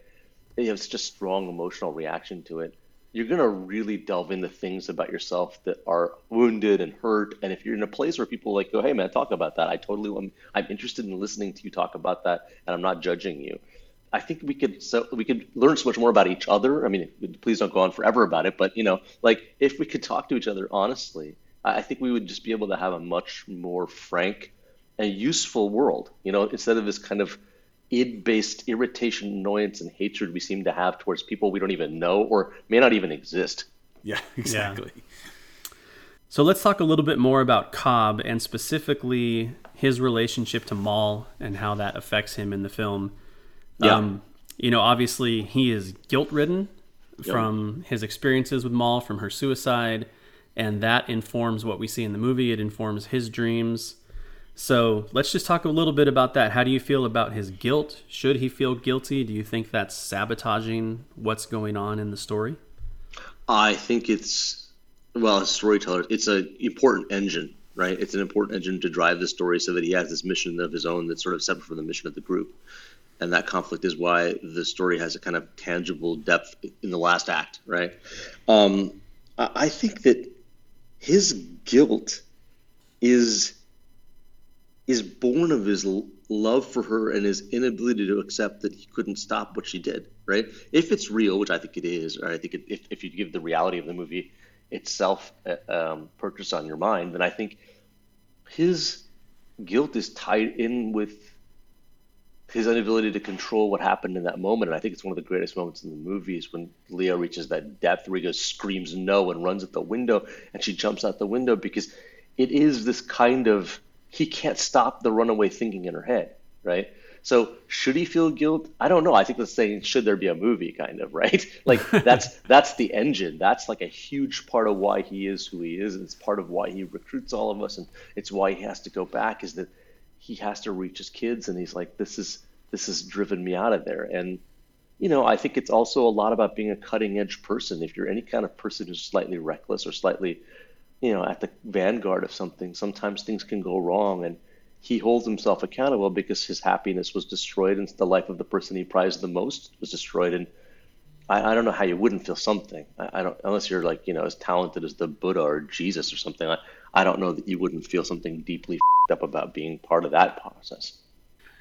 You have such a strong emotional reaction to it. You're gonna really delve into things about yourself that are wounded and hurt. And if you're in a place where people like go, "Hey, man, talk about that," I totally, I'm, I'm interested in listening to you talk about that, and I'm not judging you. I think we could so we could learn so much more about each other. I mean, please don't go on forever about it, but you know, like if we could talk to each other honestly, I think we would just be able to have a much more frank and useful world. You know, instead of this kind of id-based irritation, annoyance, and hatred we seem to have towards people we don't even know or may not even exist. Yeah, exactly. Yeah. So let's talk a little bit more about Cobb and specifically his relationship to Mal and how that affects him in the film. Yeah. Um, you know, obviously he is guilt ridden yep. from his experiences with Mal, from her suicide, and that informs what we see in the movie. It informs his dreams. So let's just talk a little bit about that. How do you feel about his guilt? Should he feel guilty? Do you think that's sabotaging what's going on in the story? I think it's well, as storyteller, it's an important engine, right? It's an important engine to drive the story so that he has this mission of his own that's sort of separate from the mission of the group. And that conflict is why the story has a kind of tangible depth in the last act, right? Um, I think that his guilt is is born of his love for her and his inability to accept that he couldn't stop what she did, right? If it's real, which I think it is, or I think it, if, if you give the reality of the movie itself uh, um, purchase on your mind, then I think his guilt is tied in with his inability to control what happened in that moment. And I think it's one of the greatest moments in the movie is when Leo reaches that depth where he goes, screams no and runs at the window and she jumps out the window because it is this kind of he can't stop the runaway thinking in her head, right? So should he feel guilt? I don't know. I think that's saying should there be a movie, kind of, right? Like that's that's the engine. That's like a huge part of why he is who he is, and it's part of why he recruits all of us, and it's why he has to go back. Is that he has to reach his kids, and he's like, this is this has driven me out of there, and you know, I think it's also a lot about being a cutting edge person. If you're any kind of person who's slightly reckless or slightly you know at the vanguard of something sometimes things can go wrong. And he holds himself accountable because his happiness was destroyed and the life of the person he prized the most was destroyed. And I, I don't know how you wouldn't feel something. I, I, don't unless you're like you know as talented as the Buddha or Jesus or something I, I don't know that you wouldn't feel something deeply up about being part of that process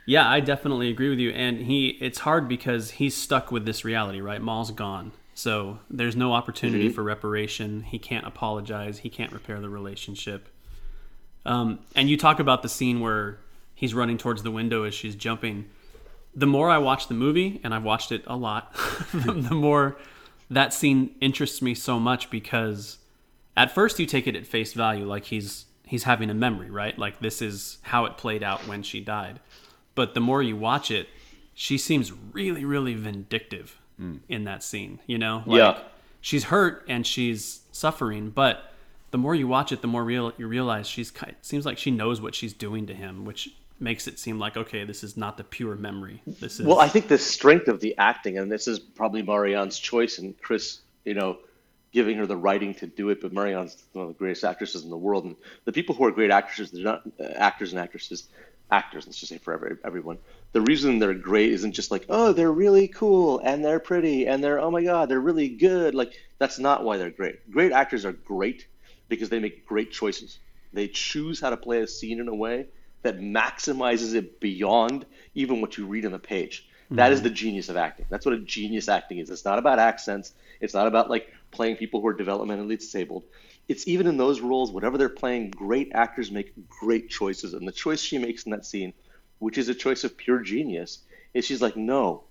yeah I definitely agree with you and he it's hard because he's stuck with this reality right Mal's gone so there's no opportunity mm-hmm. for reparation. He can't apologize. He can't repair the relationship. Um, and you talk about the scene where he's running towards the window as she's jumping. The more I watch the movie, and I've watched it a lot, the more that scene interests me so much because at first you take it at face value, like he's he's having a memory, right? Like this is how it played out when she died. But the more you watch it, she seems really, really vindictive mm. in that scene. You know, like, yeah, she's hurt and she's suffering, but the more you watch it, the more real you realize she's. It seems like she knows what she's doing to him, which makes it seem like okay, this is not the pure memory. This is well, I think the strength of the acting, and this is probably Marion's choice, and Chris, you know, giving her the writing to do it. But Marion's one of the greatest actresses in the world, and the people who are great actresses, they're not uh, actors and actresses actors, let's just say for every, everyone, the reason they're great isn't just like, oh, they're really cool and they're pretty and they're, oh my God, they're really good. Like, that's not why they're great. Great actors are great because they make great choices. They choose how to play a scene in a way that maximizes it beyond even what you read on the page. That is the genius of acting. That's what a genius acting is. It's not about accents. It's not about like playing people who are developmentally disabled. It's even in those roles, whatever they're playing, great actors make great choices. And the choice she makes in that scene, which is a choice of pure genius, is she's like, no,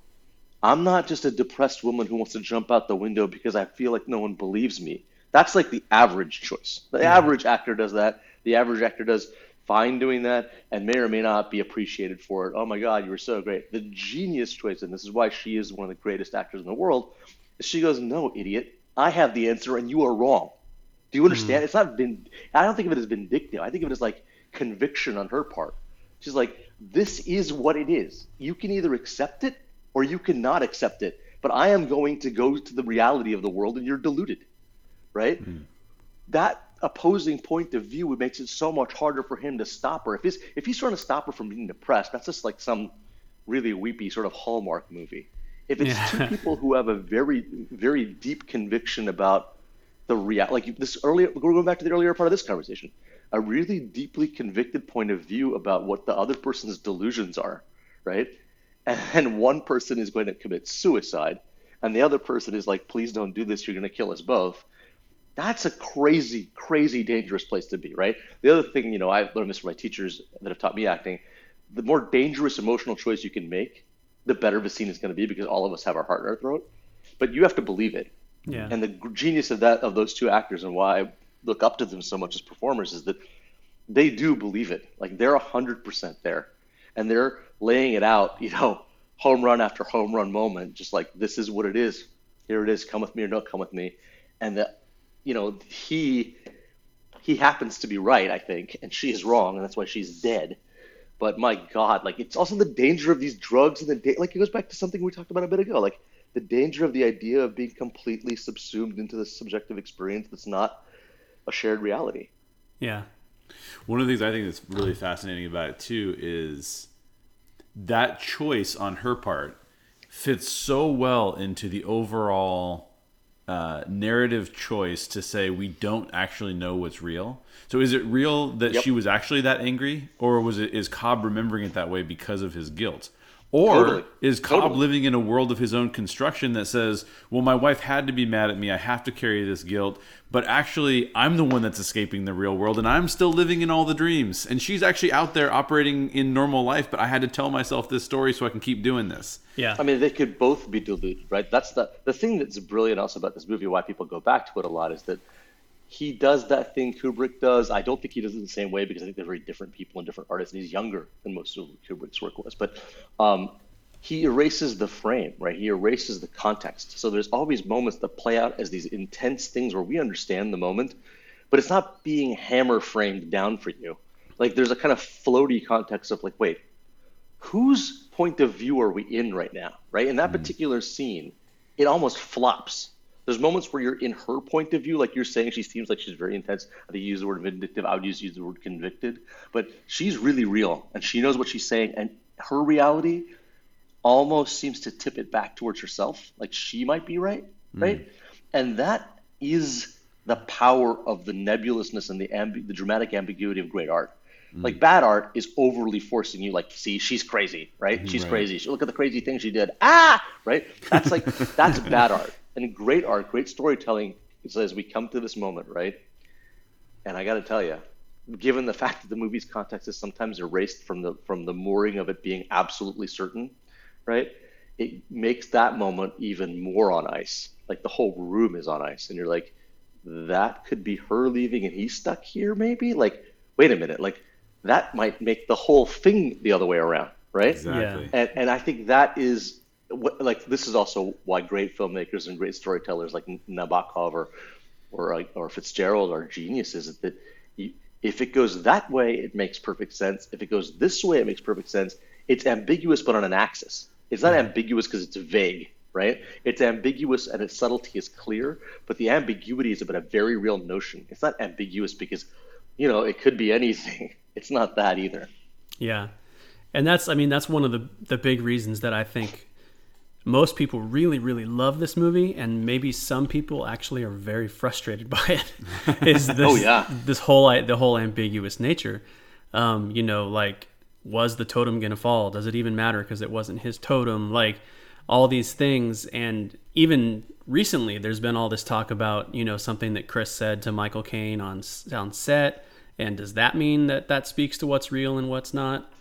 I'm not just a depressed woman who wants to jump out the window because I feel like no one believes me. That's like the average choice. The yeah. average actor does that. The average actor does fine doing that and may or may not be appreciated for it. Oh my God, you were so great. The genius choice, and this is why she is one of the greatest actors in the world, is she goes, No, idiot, I have the answer and you are wrong. Do you understand? Mm. It's not been, I don't think of it as vindictive. I think of it as like conviction on her part. She's like, This is what it is. You can either accept it or you cannot accept it. But I am going to go to the reality of the world and you're deluded. Right? Mm. That opposing point of view, it makes it so much harder for him to stop her. If he's if he's trying to stop her from being depressed, that's just like some really weepy sort of Hallmark movie. If it's yeah. two people who have a very very deep conviction about the real, like this earlier, we're going back to the earlier part of this conversation, a really deeply convicted point of view about what the other person's delusions are, right? And one person is going to commit suicide, and the other person is like, "Please don't do this. You're going to kill us both." that's a crazy, crazy dangerous place to be, right? The other thing, you know, I've learned this from my teachers that have taught me acting. The more dangerous emotional choice you can make, the better the scene is going to be because all of us have our heart in our throat. But you have to believe it. Yeah. And the genius of that of those two actors and why I look up to them so much as performers is that they do believe it. Like they're hundred percent there, and they're laying it out. You know, home run after home run moment, just like this is what it is. Here it is. Come with me or don't come with me. And that, you know, he he happens to be right, I think, and she is wrong, and that's why she's dead. But my God, like it's also the danger of these drugs and the da- like it goes back to something we talked about a bit ago, like the danger of the idea of being completely subsumed into this subjective experience that's not a shared reality. Yeah. One of the things I think that's really fascinating about it too is that choice on her part fits so well into the overall uh, narrative choice to say we don't actually know what's real. So is it real that yep. she was actually that angry, or was it is Cobb remembering it that way because of his guilt? Or totally. is Cobb totally. living in a world of his own construction that says, well, my wife had to be mad at me. I have to carry this guilt. But actually, I'm the one that's escaping the real world and I'm still living in all the dreams. And she's actually out there operating in normal life, but I had to tell myself this story so I can keep doing this. Yeah. I mean, they could both be deluded, right? That's the, the thing that's brilliant also about this movie, why people go back to it a lot, is that he does that thing Kubrick does. I don't think he does it the same way because I think they're very different people and different artists, and he's younger than most of Kubrick's work was. But um, he erases the frame, right? He erases the context. So there's always moments that play out as these intense things where we understand the moment, but it's not being hammer framed down for you. Like there's a kind of floaty context of like, wait, whose point of view are we in right now, right? In that mm-hmm. particular scene, it almost flops there's moments where you're in her point of view, like you're saying, she seems like she's very intense. I think you use the word vindictive. I would use, use the word convicted. But she's really real, and she knows what she's saying. And her reality almost seems to tip it back towards herself, like she might be right, mm. right? And that is the power of the nebulousness and the ambi- the dramatic ambiguity of great art. Mm. Like bad art is overly forcing you, like, see, she's crazy, right? She's right. crazy. She, look at the crazy thing she did. Ah, right? That's like that's bad art and great art, great storytelling as we come to this moment, right? And I got to tell you, given the fact that the movie's context is sometimes erased from the from the mooring of it being absolutely certain, right? It makes that moment even more on ice. Like the whole room is on ice, and you're like, that could be her leaving and he's stuck here, maybe. Like, wait a minute, like that might make the whole thing the other way around, right? Exactly. And and I think that is what, like this is also why great filmmakers and great storytellers like Nabokov or or, or Fitzgerald are geniuses. Is that you, if it goes that way, it makes perfect sense. If it goes this way, it makes perfect sense. It's ambiguous, but on an axis. It's not mm-hmm. ambiguous because it's vague, right? It's ambiguous and its subtlety is clear, but the ambiguity is about a very real notion. It's not ambiguous because, you know, it could be anything. It's not that either. Yeah. And that's, I mean, that's one of the, the big reasons that I think most people really really love this movie and maybe some people actually are very frustrated by it is this oh, yeah. this whole the whole ambiguous nature um, you know like was the totem going to fall? Does it even matter because it wasn't his totem? Like all these things. And even recently, there's been all this talk about, you know, something that Chris said to Michael Caine on, on set. And does that mean that that speaks to what's real and what's not?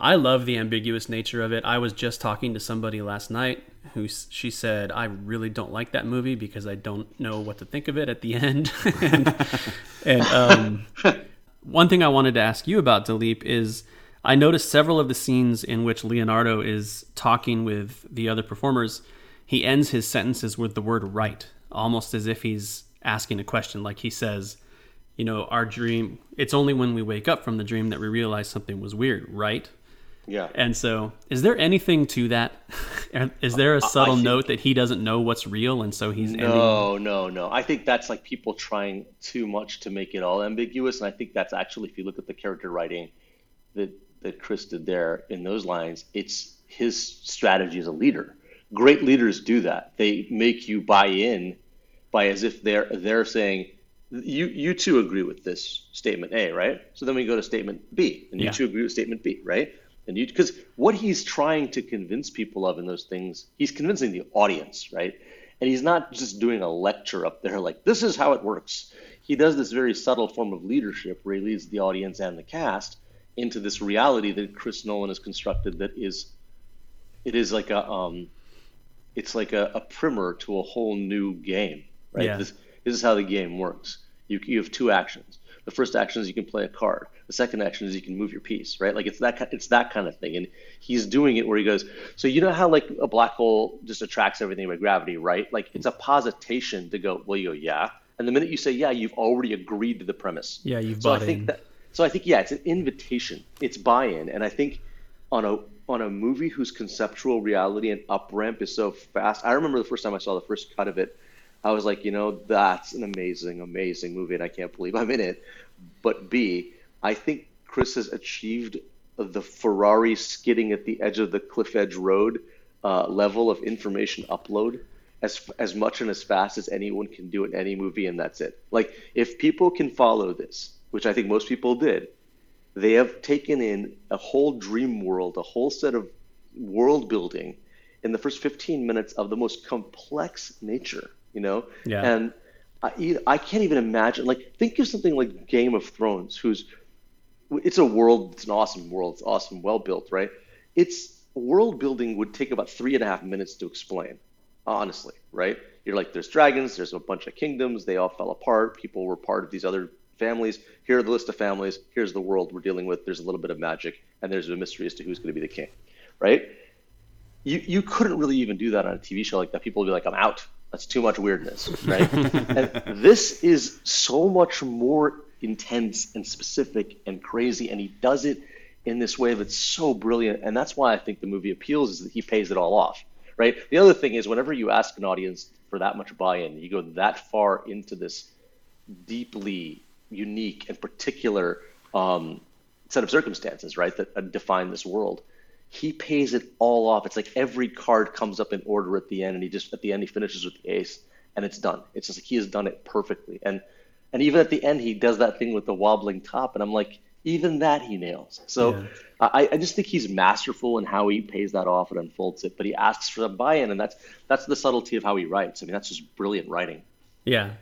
I love the ambiguous nature of it. I was just talking to somebody last night who she said, I really don't like that movie because I don't know what to think of it at the end. and, and um, one thing I wanted to ask you about, Dilip, is I noticed several of the scenes in which Leonardo is talking with the other performers, he ends his sentences with the word right, almost as if he's asking a question. Like he says, you know, our dream, it's only when we wake up from the dream that we realize something was weird, right? Yeah. And so, is there anything to that? is there a subtle think, note that he doesn't know what's real, and so he's no, ending... no, no. I think that's like people trying too much to make it all ambiguous, and I think that's actually, if you look at the character writing that that Chris did there in those lines, it's his strategy as a leader. Great leaders do that. They make you buy in by as if they're they're saying you you two agree with this statement A, right? So then we go to statement B, and you yeah. two agree with statement B, right? And you because what he's trying to convince people of in those things, he's convincing the audience, right? And he's not just doing a lecture up there like this is how it works. He does this very subtle form of leadership where he leads the audience and the cast into this reality that Chris Nolan has constructed that is it is like a um it's like a, a primer to a whole new game, right? Yeah. This this is how the game works. You you have two actions. The first action is you can play a card. The second action is you can move your piece, right? Like it's that it's that kind of thing. And he's doing it where he goes, so you know how like a black hole just attracts everything by gravity, right? Like it's a positation to go, well, you go, yeah. And the minute you say yeah, you've already agreed to the premise. Yeah, you've so bought I think in. that so I think yeah, it's an invitation. It's buy-in, and I think on a on a movie whose conceptual reality and up ramp is so fast. I remember the first time I saw the first cut of it, I was like, you know, that's an amazing, amazing movie, and I can't believe I'm in it. But B, I think Chris has achieved the Ferrari skidding at the edge of the cliff edge road uh, level of information upload as as much and as fast as anyone can do in any movie, and that's it. Like if people can follow this which I think most people did, they have taken in a whole dream world, a whole set of world building in the first 15 minutes of the most complex nature, you know? Yeah. And I, I can't even imagine, like, think of something like Game of Thrones, who's, it's a world, it's an awesome world, it's awesome, well built, right? It's world building would take about three and a half minutes to explain, honestly, right? You're like, there's dragons, there's a bunch of kingdoms, they all fell apart, people were part of these other families. Here are the list of families. Here's the world we're dealing with. There's a little bit of magic, and there's a mystery as to who's going to be the king, right? You you couldn't really even do that on a TV show like that. People would be like, "I'm out. That's too much weirdness," right? and this is so much more intense and specific and crazy, and he does it in this way that's so brilliant. And that's why I think the movie appeals is that he pays it all off, right? The other thing is whenever you ask an audience for that much buy-in, you go that far into this deeply unique and particular um, set of circumstances, right, that define this world. He pays it all off. It's like every card comes up in order at the end, and he just at the end he finishes with the ace, and it's done. It's just like he has done it perfectly. And and even at the end, he does that thing with the wobbling top, and I'm like, even that he nails. So yeah. I, I just think he's masterful in how he pays that off and unfolds it. But he asks for the buy-in, and that's that's the subtlety of how he writes. I mean, that's just brilliant writing. Yeah,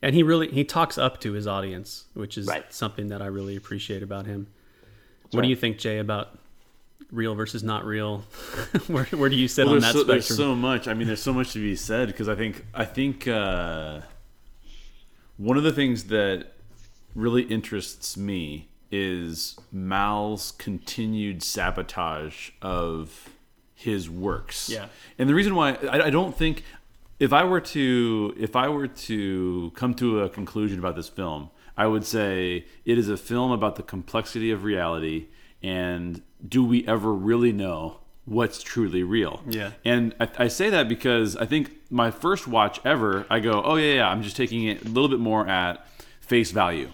and he really he talks up to his audience, which is right. something that I really appreciate about him. That's what right. do you think, Jay, about real versus not real? where where do you sit well, on that so, spectrum? There's so much. I mean, there's so much to be said because I think I think uh, one of the things that really interests me is Mal's continued sabotage of his works. Yeah. And the reason why I, I don't think if I were to if I were to come to a conclusion about this film, I would say it is a film about the complexity of reality and do we ever really know what's truly real? Yeah. And I, I, say that because I think my first watch ever, I go, oh yeah, yeah, I'm just taking it a little bit more at face value.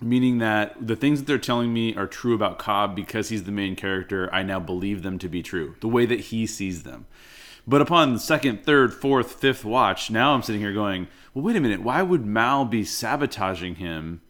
Meaning that the things that they're telling me are true about Cobb because he's the main character. I now believe them to be true, the way that he sees them. But upon the second, third, fourth, fifth watch, now I'm sitting here going, well, wait a minute. Why would Mal be sabotaging him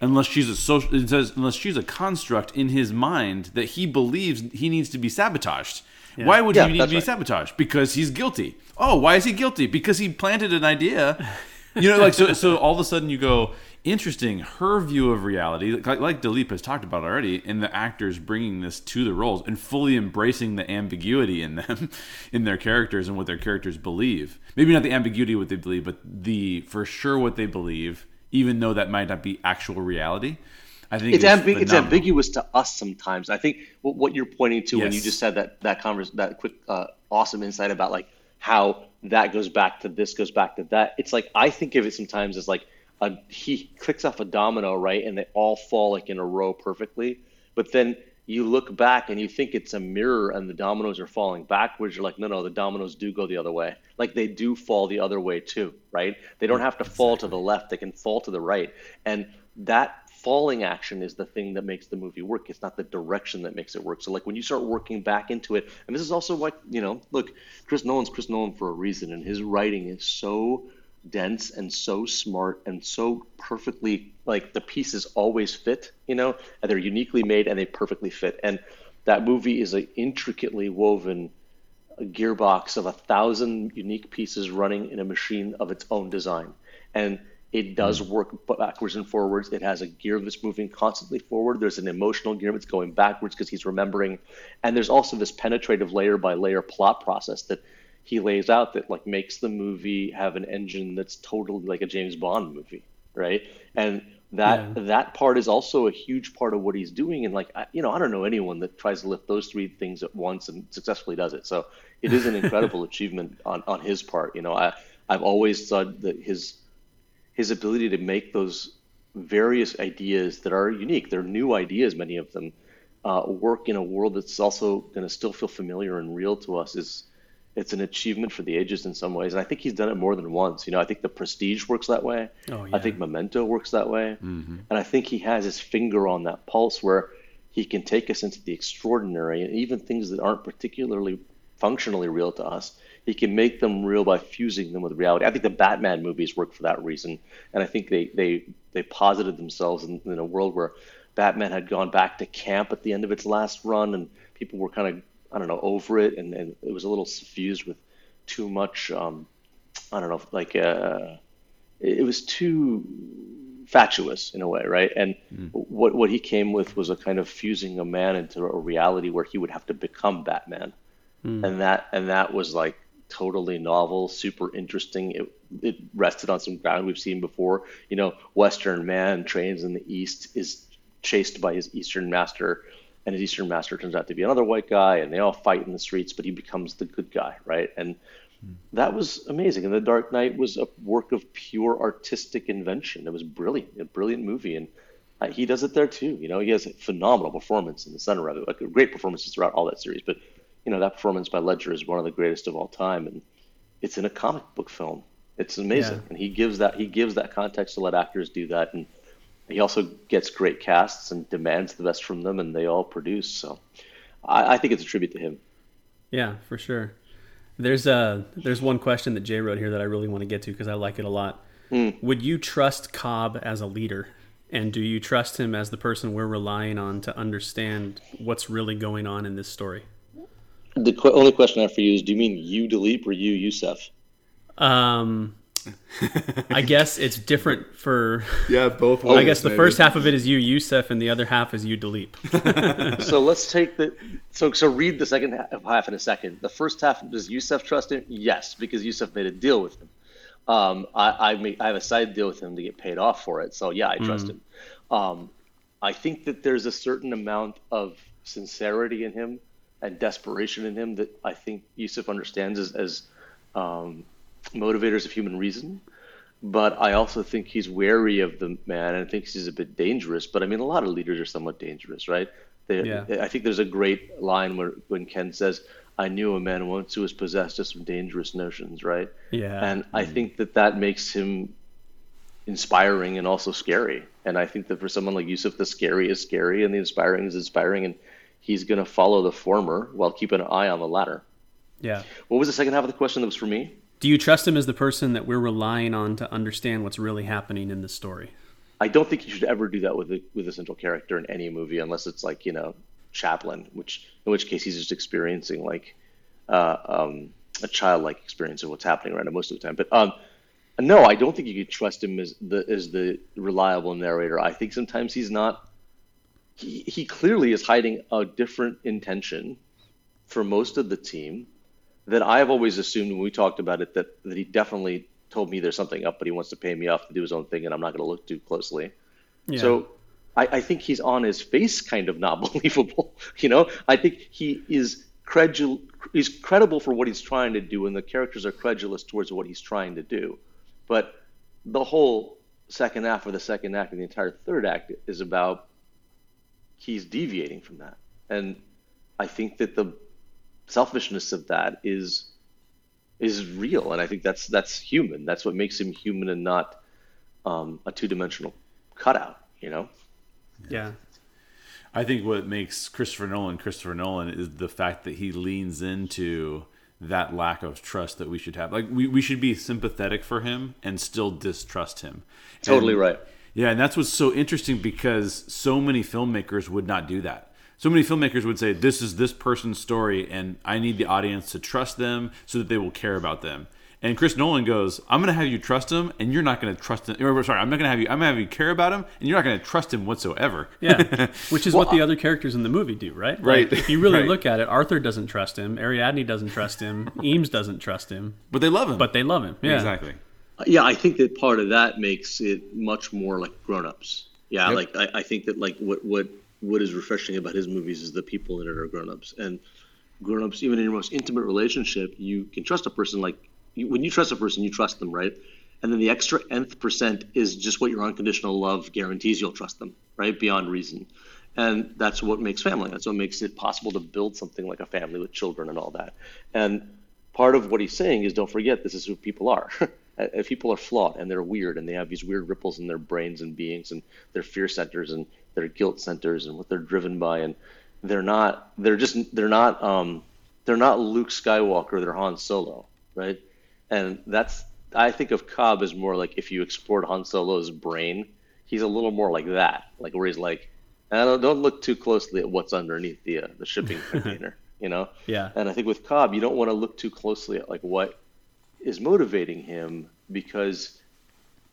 unless she's a social it says unless she's a construct in his mind that he believes he needs to be sabotaged. Why would Yeah, he need to be right. sabotaged? Because he's guilty. Oh why is he guilty? Because he planted an idea. You know like so so all of a sudden you go interesting her view of reality like, like Dilip has talked about already and the actors bringing this to the roles and fully embracing the ambiguity in them in their characters and what their characters believe. Maybe not the ambiguity what they believe but the for sure what they believe even though that might not be actual reality i think it's, ambi- it's ambiguous to us sometimes. I think what, what you're pointing to when you just said that that converse, that quick uh, awesome insight about like how that goes back to this goes back to that. It's like I think of it sometimes as like a, he clicks off a domino right, and they all fall like in a row perfectly. But then you look back and you think it's a mirror, and the dominoes are falling backwards. You're like, no, no, the dominoes do go the other way. Like they do fall the other way too, right? They don't have to fall to the left; they can fall to the right, and that falling action is the thing that makes the movie work. It's not the direction that makes it work. So like when you start working back into it, and this is also what you know, look, Chris Nolan's Chris Nolan for a reason, and his writing is so dense and so smart and so perfectly like the pieces always fit, you know, and they're uniquely made and they perfectly fit. And that movie is a intricately woven gearbox of a thousand unique pieces running in a machine of its own design. And it does hmm. work backwards and forwards. It has a gear that's moving constantly forward. There's an emotional gear that's going backwards because he's remembering. And there's also this penetrative layer by layer plot process that he lays out that like makes the movie have an engine that's totally like a James Bond movie, right? And that Yeah. that part is also a huge part of what he's doing. And like I, you know, I don't know anyone that tries to lift those three things at once and successfully does it. So it is an incredible achievement on on his part. You know, I I've always thought that his his ability to make those various ideas that are unique, they're new ideas, many of them, uh, work in a world that's also going to still feel familiar and real to us is it's an achievement for the ages in some ways. And I think he's done it more than once. You know, I think the Prestige works that way. Oh, I think Memento works that way. Mm-hmm. And I think he has his finger on that pulse where he can take us into the extraordinary and even things that aren't particularly functionally real to us. He can make them real by fusing them with reality. I think the Batman movies work for that reason, and I think they they they posited themselves in, in a world where Batman had gone back to camp at the end of its last run, and people were kind of I don't know over it, and, and it was a little suffused with too much. Um, I don't know, like uh, it, it was too fatuous in a way, right? And what what he came with was a kind of fusing a man into a reality where he would have to become Batman, and that and that was like totally novel, super interesting. It it rested on some ground we've seen before. You know, Western man trains in the East is chased by his Eastern master, and his Eastern master turns out to be another white guy, and they all fight in the streets, but he becomes the good guy, right? And that was amazing. And The Dark Knight was a work of pure artistic invention. It was brilliant, a brilliant movie, and uh, he does it there too. You know, he has a phenomenal performance in the center of it, like great performances throughout all that series. But you know, that performance by Ledger is one of the greatest of all time, and it's in a comic book film. It's amazing, Yeah. and he gives that he gives that context to let actors do that, and he also gets great casts and demands the best from them, and they all produce. So, I, I think it's a tribute to him. Yeah, for sure. There's uh there's one question that Jay wrote here that I really want to get to because I like it a lot. Would you trust Cobb as a leader? And do you trust him as the person we're relying on to understand what's really going on in this story? The qu- only question I have for you is: Do you mean you, Dilip, or you, Yusuf? Um, I guess it's different for. Yeah, both. I guess the first half of it is you, Yusuf, and the other half is you, Dilip. so let's take the so so read the second half, half in a second. The first half does Yusuf trust him? Yes, because Yusuf made a deal with him. Um, I I, make, I have a side deal with him to get paid off for it. So yeah, I trust him. Um, I think that there's a certain amount of sincerity in him and desperation in him that I think Yusuf understands as, as um, motivators of human reason. But I also think he's wary of the man and thinks he's a bit dangerous. But I mean, a lot of leaders are somewhat dangerous, right? They, Yeah. I think there's a great line where when Ken says, "I knew a man once who was possessed of some dangerous notions," right? Yeah. And I mm-hmm. think that that makes him inspiring and also scary. And I think that for someone like Yusuf, the scary is scary and the inspiring is inspiring, and he's going to follow the former while keeping an eye on the latter. yeah. What was the second half of the question that was for me? Do you trust him as the person that we're relying on to understand what's really happening in this story? I I don't think you should ever do that with a, with a central character in any movie unless it's like you know Chaplin, which in which case he's just experiencing like uh, um, a childlike experience of what's happening around him most of the time. But um, no, I don't think you could trust him as the as the reliable narrator. I think sometimes he's not. He, he clearly is hiding a different intention for most of the team that I've always assumed when we talked about it that that he definitely told me there's something up, but he wants to pay me off to do his own thing, and I'm not going to look too closely. Yeah. So I, I, think he's on his face kind of not believable. You know, I think he is credul he's credible for what he's trying to do, and the characters are credulous towards what he's trying to do. But the whole second half of the second act and the entire third act is about he's deviating from that. And I think that the selfishness of that is is real, and I think that's that's human. That's what makes him human and not um, a two dimensional cutout. You know? Yeah. I think what makes Christopher Nolan Christopher Nolan is the fact that he leans into that lack of trust that we should have. Like we, we should be sympathetic for him and still distrust him. Totally and, right. Yeah, and that's what's so interesting because so many filmmakers would not do that. So many filmmakers would say, This is this person's story, and I need the audience to trust them so that they will care about them. And Chris Nolan goes, I'm going to have you trust him, and you're not going to trust him. Or, sorry, I'm not going to have you. I'm going to have you care about him, and you're not going to trust him whatsoever. Yeah, which is well, what the other characters in the movie do, right? Right. Like, if you really right. look at it, Arthur doesn't trust him. Ariadne doesn't trust him. Eames doesn't trust him. But they love him. But they love him. Yeah, exactly. Yeah, I think that part of that makes it much more like grown-ups. Yeah, yep. like I, I think that like what what what is refreshing about his movies is the people in it are grown-ups and grown-ups even in your most intimate relationship you can trust a person like you, when you trust a person, you trust them, right? And then the extra nth percent is just what your unconditional love guarantees you'll trust them, right? Beyond reason. And that's what makes family. That's what makes it possible to build something like a family with children and all that. And part of what he's saying is don't forget this is who people are. if people are flawed and they're weird and they have these weird ripples in their brains and beings and their fear centers and their guilt centers and what they're driven by and they're not they're just they're not um they're not Luke Skywalker, they're Han Solo, right? and that's I think of Cobb as more like if you explored Han Solo's brain, he's a little more like that, like where he's like, don't, don't look too closely at what's underneath the uh, the shipping container, you know? Yeah. And I think with Cobb, you don't want to look too closely at like what is motivating him because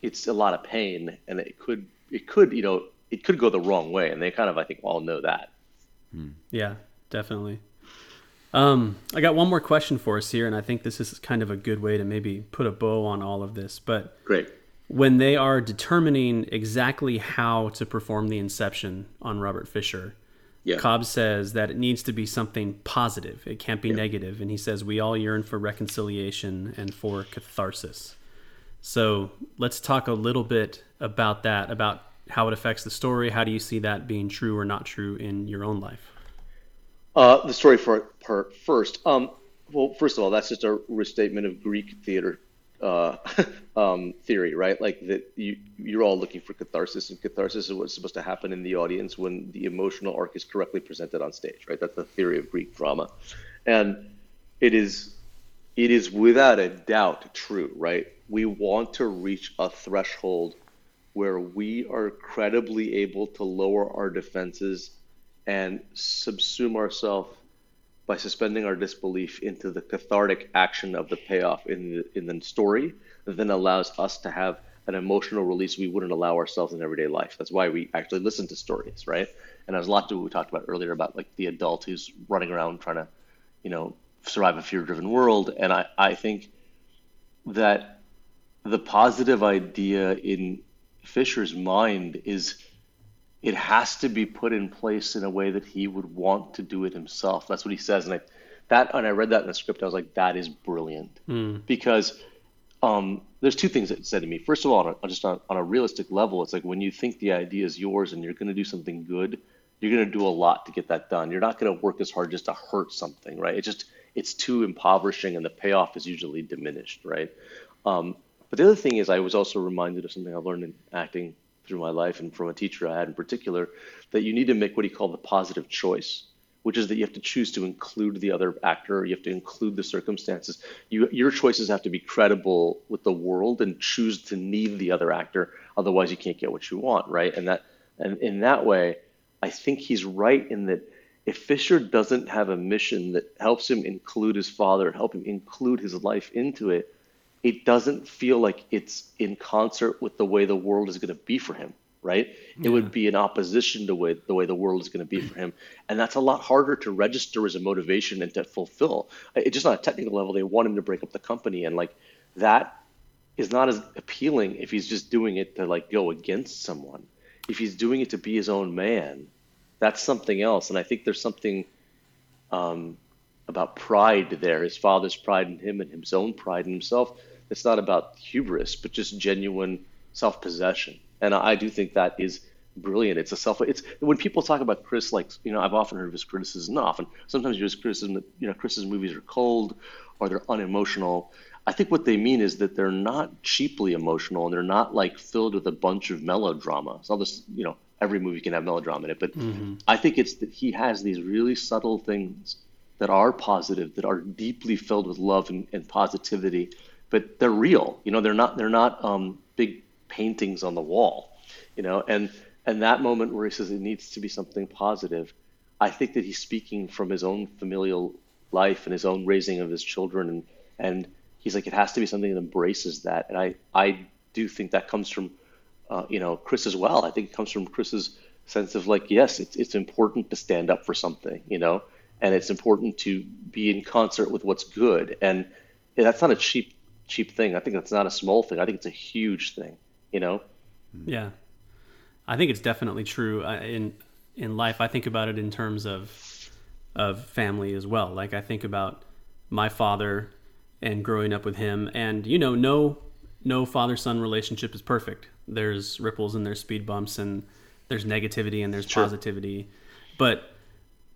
it's a lot of pain, and it could it could you know it could go the wrong way, and they kind of I think all know that. Hmm. Yeah, definitely. Um, I got one more question for us here, and I think this is kind of a good way to maybe put a bow on all of this. But great. When they are determining exactly how to perform the inception on Robert Fisher, yeah. Cobb says that it needs to be something positive. It can't be yeah. negative. And he says we all yearn for reconciliation and for catharsis. So let's talk a little bit about that, about how it affects the story. How do you see that being true or not true in your own life? Uh, the story for part first. Um, well, first of all, that's just a restatement of Greek theater uh, um, theory, right? Like that you you're all looking for catharsis, and catharsis is what's supposed to happen in the audience when the emotional arc is correctly presented on stage, right? That's the theory of Greek drama, and it is it is without a doubt true, right? We want to reach a threshold where we are credibly able to lower our defenses and subsume ourselves by suspending our disbelief into the cathartic action of the payoff in the, in the story that then allows us to have an emotional release we wouldn't allow ourselves in everyday life. That's why we actually listen to stories, right? And there's a lot to what we talked about earlier about like the adult who's running around trying to, you know, survive a fear-driven world. And I, I think that the positive idea in Fisher's mind is it has to be put in place in a way that he would want to do it himself. That's what he says, and I that when I read that in the script, I was like, that is brilliant mm. because um, there's two things that said to me. First of all, on a, just on, on, a realistic level, it's like when you think the idea is yours and you're going to do something good, you're going to do a lot to get that done. You're not going to work as hard just to hurt something, right? It just it's too impoverishing, and the payoff is usually diminished, right? Um, but the other thing is, I was also reminded of something I learned in acting through my life and from a teacher I had in particular that you need to make what he called the positive choice, which is that you have to choose to include the other actor, you have to include the circumstances. You, your choices have to be credible with the world and choose to need the other actor, otherwise you can't get what you want, right? And that and in that way, I think he's right in that if Fisher doesn't have a mission that helps him include his father, help him include his life into it, it doesn't feel like it's in concert with the way the world is going to be for him right? Yeah. It would be in opposition to way, the way the world is going to be for him. And that's a lot harder to register as a motivation and to fulfill. It's just on a technical level, they want him to break up the company. And like that is not as appealing if he's just doing it to like go against someone. If he's doing it to be his own man, that's something else. And I think there's something um, about pride there, his father's pride in him and his own pride in himself. It's not about hubris, but just genuine self possession and I do think that is brilliant. It's a self. It's when people talk about Chris, like you know, I've often heard of his criticism. Not often. Sometimes you his criticism that you know Chris's movies are cold or they're unemotional. I think what they mean is that they're not cheaply emotional and they're not like filled with a bunch of melodrama. It's all this, you know, every movie can have melodrama in it, but mm-hmm. I think it's that he has these really subtle things that are positive, that are deeply filled with love and, and positivity, but they're real. You know, they're not they're not um, big paintings on the wall, you know, and and that moment where he says it needs to be something positive, I think that he's speaking from his own familial life and his own raising of his children, and and he's like it has to be something that embraces that, and I I do think that comes from, uh, you know, Chris as well. I think it comes from Chris's sense of like yes, it's it's important to stand up for something, you know, and it's important to be in concert with what's good, and that's not a cheap cheap thing. I think that's not a small thing. I think it's a huge thing you know? Yeah. I think it's definitely true uh, in in life. I think about it in terms of of family as well. Like I think about my father and growing up with him and you know no no father son relationship is perfect. There's ripples and there's speed bumps and there's negativity and there's sure. positivity. But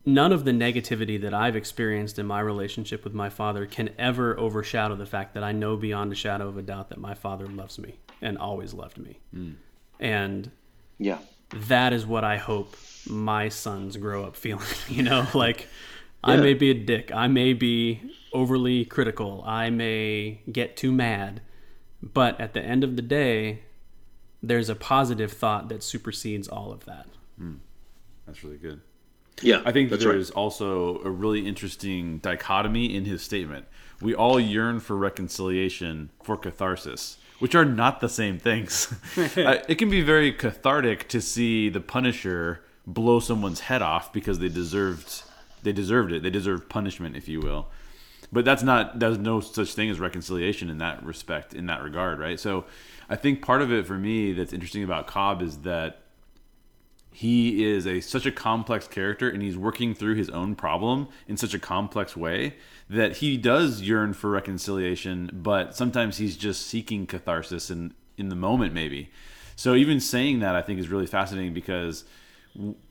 none of the negativity that I've experienced in my relationship with my father can ever overshadow the fact that I know beyond a shadow of a doubt that my father loves me and always loved me. Mm. And yeah, that is what I hope my sons grow up feeling. You know, like yeah. I may be a dick, I may be overly critical, I may get too mad, but at the end of the day, there's a positive thought that supersedes all of that. Mm. That's really good. Yeah, I think that there right. is also a really interesting dichotomy in his statement. We all yearn for reconciliation, for catharsis which are not the same things. uh, it can be very cathartic to see the Punisher blow someone's head off because they deserved they deserved it. They deserved punishment, if you will. But that's not there's no such thing as reconciliation in that respect, in that regard, right? So I think part of it for me that's interesting about Cobb is that he is a such a complex character and he's working through his own problem in such a complex way that he does yearn for reconciliation, but sometimes he's just seeking catharsis in in the moment, maybe. So even saying that, I think, is really fascinating because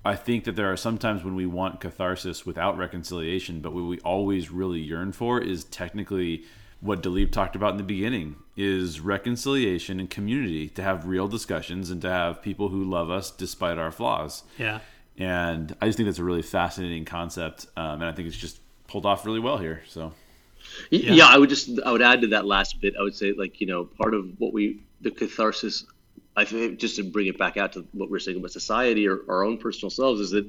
I think that there are sometimes when we want catharsis without reconciliation, but what we always really yearn for is technically what Dilip talked about in the beginning is reconciliation and community to have real discussions and to have people who love us despite our flaws. Yeah. And I just think that's a really fascinating concept, um, and I think it's just pulled off really well here. So, yeah. yeah, I would just I would add to that last bit. I would say like you know part of what we the catharsis. I think just to bring it back out to what we're saying about society or our own personal selves is that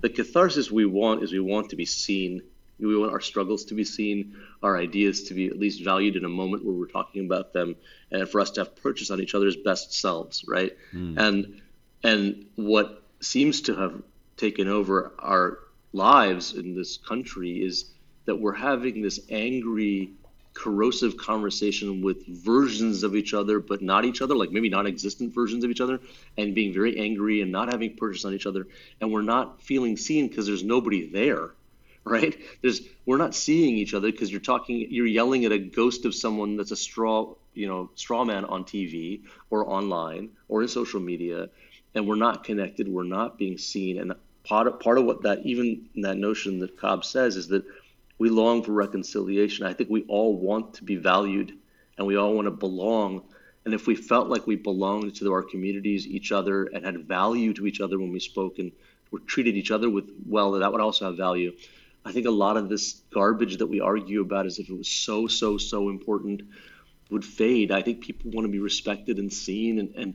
the catharsis we want is we want to be seen. We want our struggles to be seen, our ideas to be at least valued in a moment where we're talking about them, and for us to have purchase on each other's best selves, right? Mm. And and what seems to have taken over our lives in this country is that we're having this angry, corrosive conversation with versions of each other, but not each other, like maybe non existent versions of each other, and being very angry and not having purchase on each other. And we're not feeling seen because there's nobody there, right? There's we're not seeing each other because you're talking, you're yelling at a ghost of someone that's a straw, you know, straw man on TV or online or in social media. And we're not connected. We're not being seen. And part of, part of what that even that notion that Cobb says is that we long for reconciliation. I think we all want to be valued and we all want to belong. And if we felt like we belonged to our communities, each other, and had value to each other when we spoke and or treated each other with well, that would also have value. I think a lot of this garbage that we argue about as if it was so, so, so important would fade. I think people want to be respected and seen and, and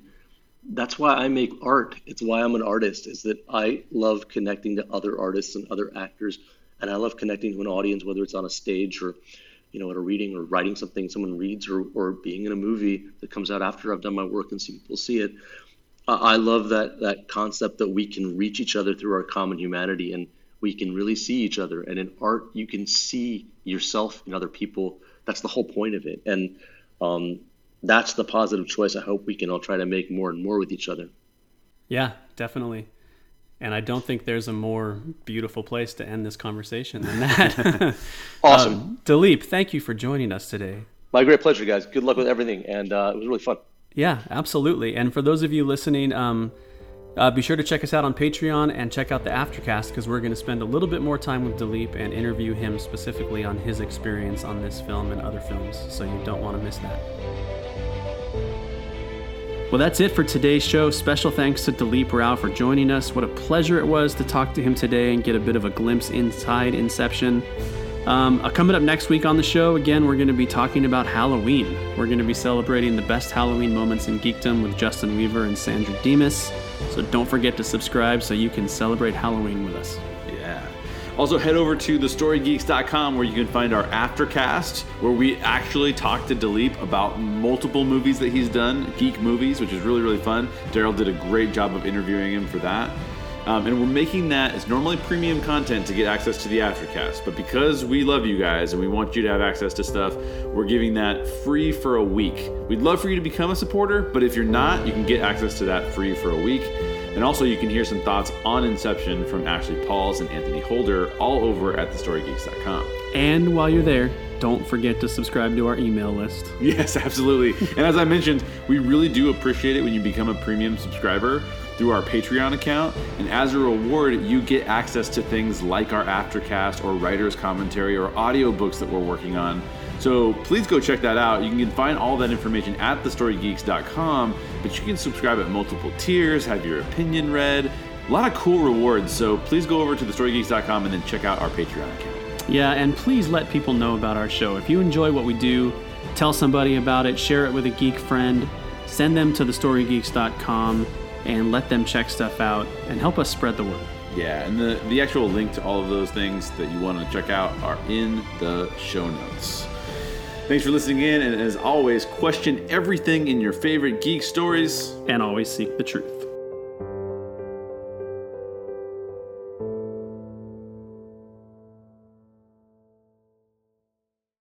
that's why I make art. It's why I'm an artist, is that I love connecting to other artists and other actors. And I love connecting to an audience, whether it's on a stage or, you know, at a reading or writing something someone reads or, or being in a movie that comes out after I've done my work and see people see it. I love that that concept that we can reach each other through our common humanity and we can really see each other. And in art, you can see yourself in other people. That's the whole point of it. And um, that's the positive choice I hope we can all try to make more and more with each other. Yeah, definitely. And I don't think there's a more beautiful place to end this conversation than that. awesome. Um, Dileep, thank you for joining us today. My great pleasure, guys. Good luck with everything. And uh, it was really fun. Yeah, absolutely. And for those of you listening, um, uh, be sure to check us out on Patreon and check out the Aftercast because we're going to spend a little bit more time with Dileep and interview him specifically on his experience on this film and other films. So you don't want to miss that. Well, that's it for today's show. Special thanks to Dileep Rao for joining us. What a pleasure it was to talk to him today and get a bit of a glimpse inside Inception. Um, uh, coming up next week on the show, again, we're going to be talking about Halloween. We're going to be celebrating the best Halloween moments in geekdom with Justin Weaver and Sandra Demas. So don't forget to subscribe so you can celebrate Halloween with us. Yeah. Also, head over to thestorygeeks.com where you can find our aftercast, where we actually talk to Dileep about multiple movies that he's done, geek movies, which is really, really fun. Daryl did a great job of interviewing him for that. Um, and we're making that as normally premium content to get access to the aftercast. But because we love you guys and we want you to have access to stuff, we're giving that free for a week. We'd love for you to become a supporter, but if you're not, you can get access to that free for a week. And also, you can hear some thoughts on Inception from Ashley Pauls and Anthony Holder all over at thestorygeeks.com. And while you're there, don't forget to subscribe to our email list. Yes, absolutely. and as I mentioned, we really do appreciate it when you become a premium subscriber through our Patreon account. And as a reward, you get access to things like our Aftercast or writer's commentary or audiobooks that we're working on. So please go check that out. You can find all that information at thestorygeeks.com, but you can subscribe at multiple tiers, have your opinion read. A lot of cool rewards. So please go over to thestorygeeks.com and then check out our Patreon account. Yeah, and please let people know about our show. If you enjoy what we do, tell somebody about it, share it with a geek friend, send them to thestorygeeks.com and let them check stuff out and help us spread the word. Yeah, and the, the actual link to all of those things that you want to check out are in the show notes. Thanks for listening in, and as always, question everything in your favorite geek stories. And always seek the truth.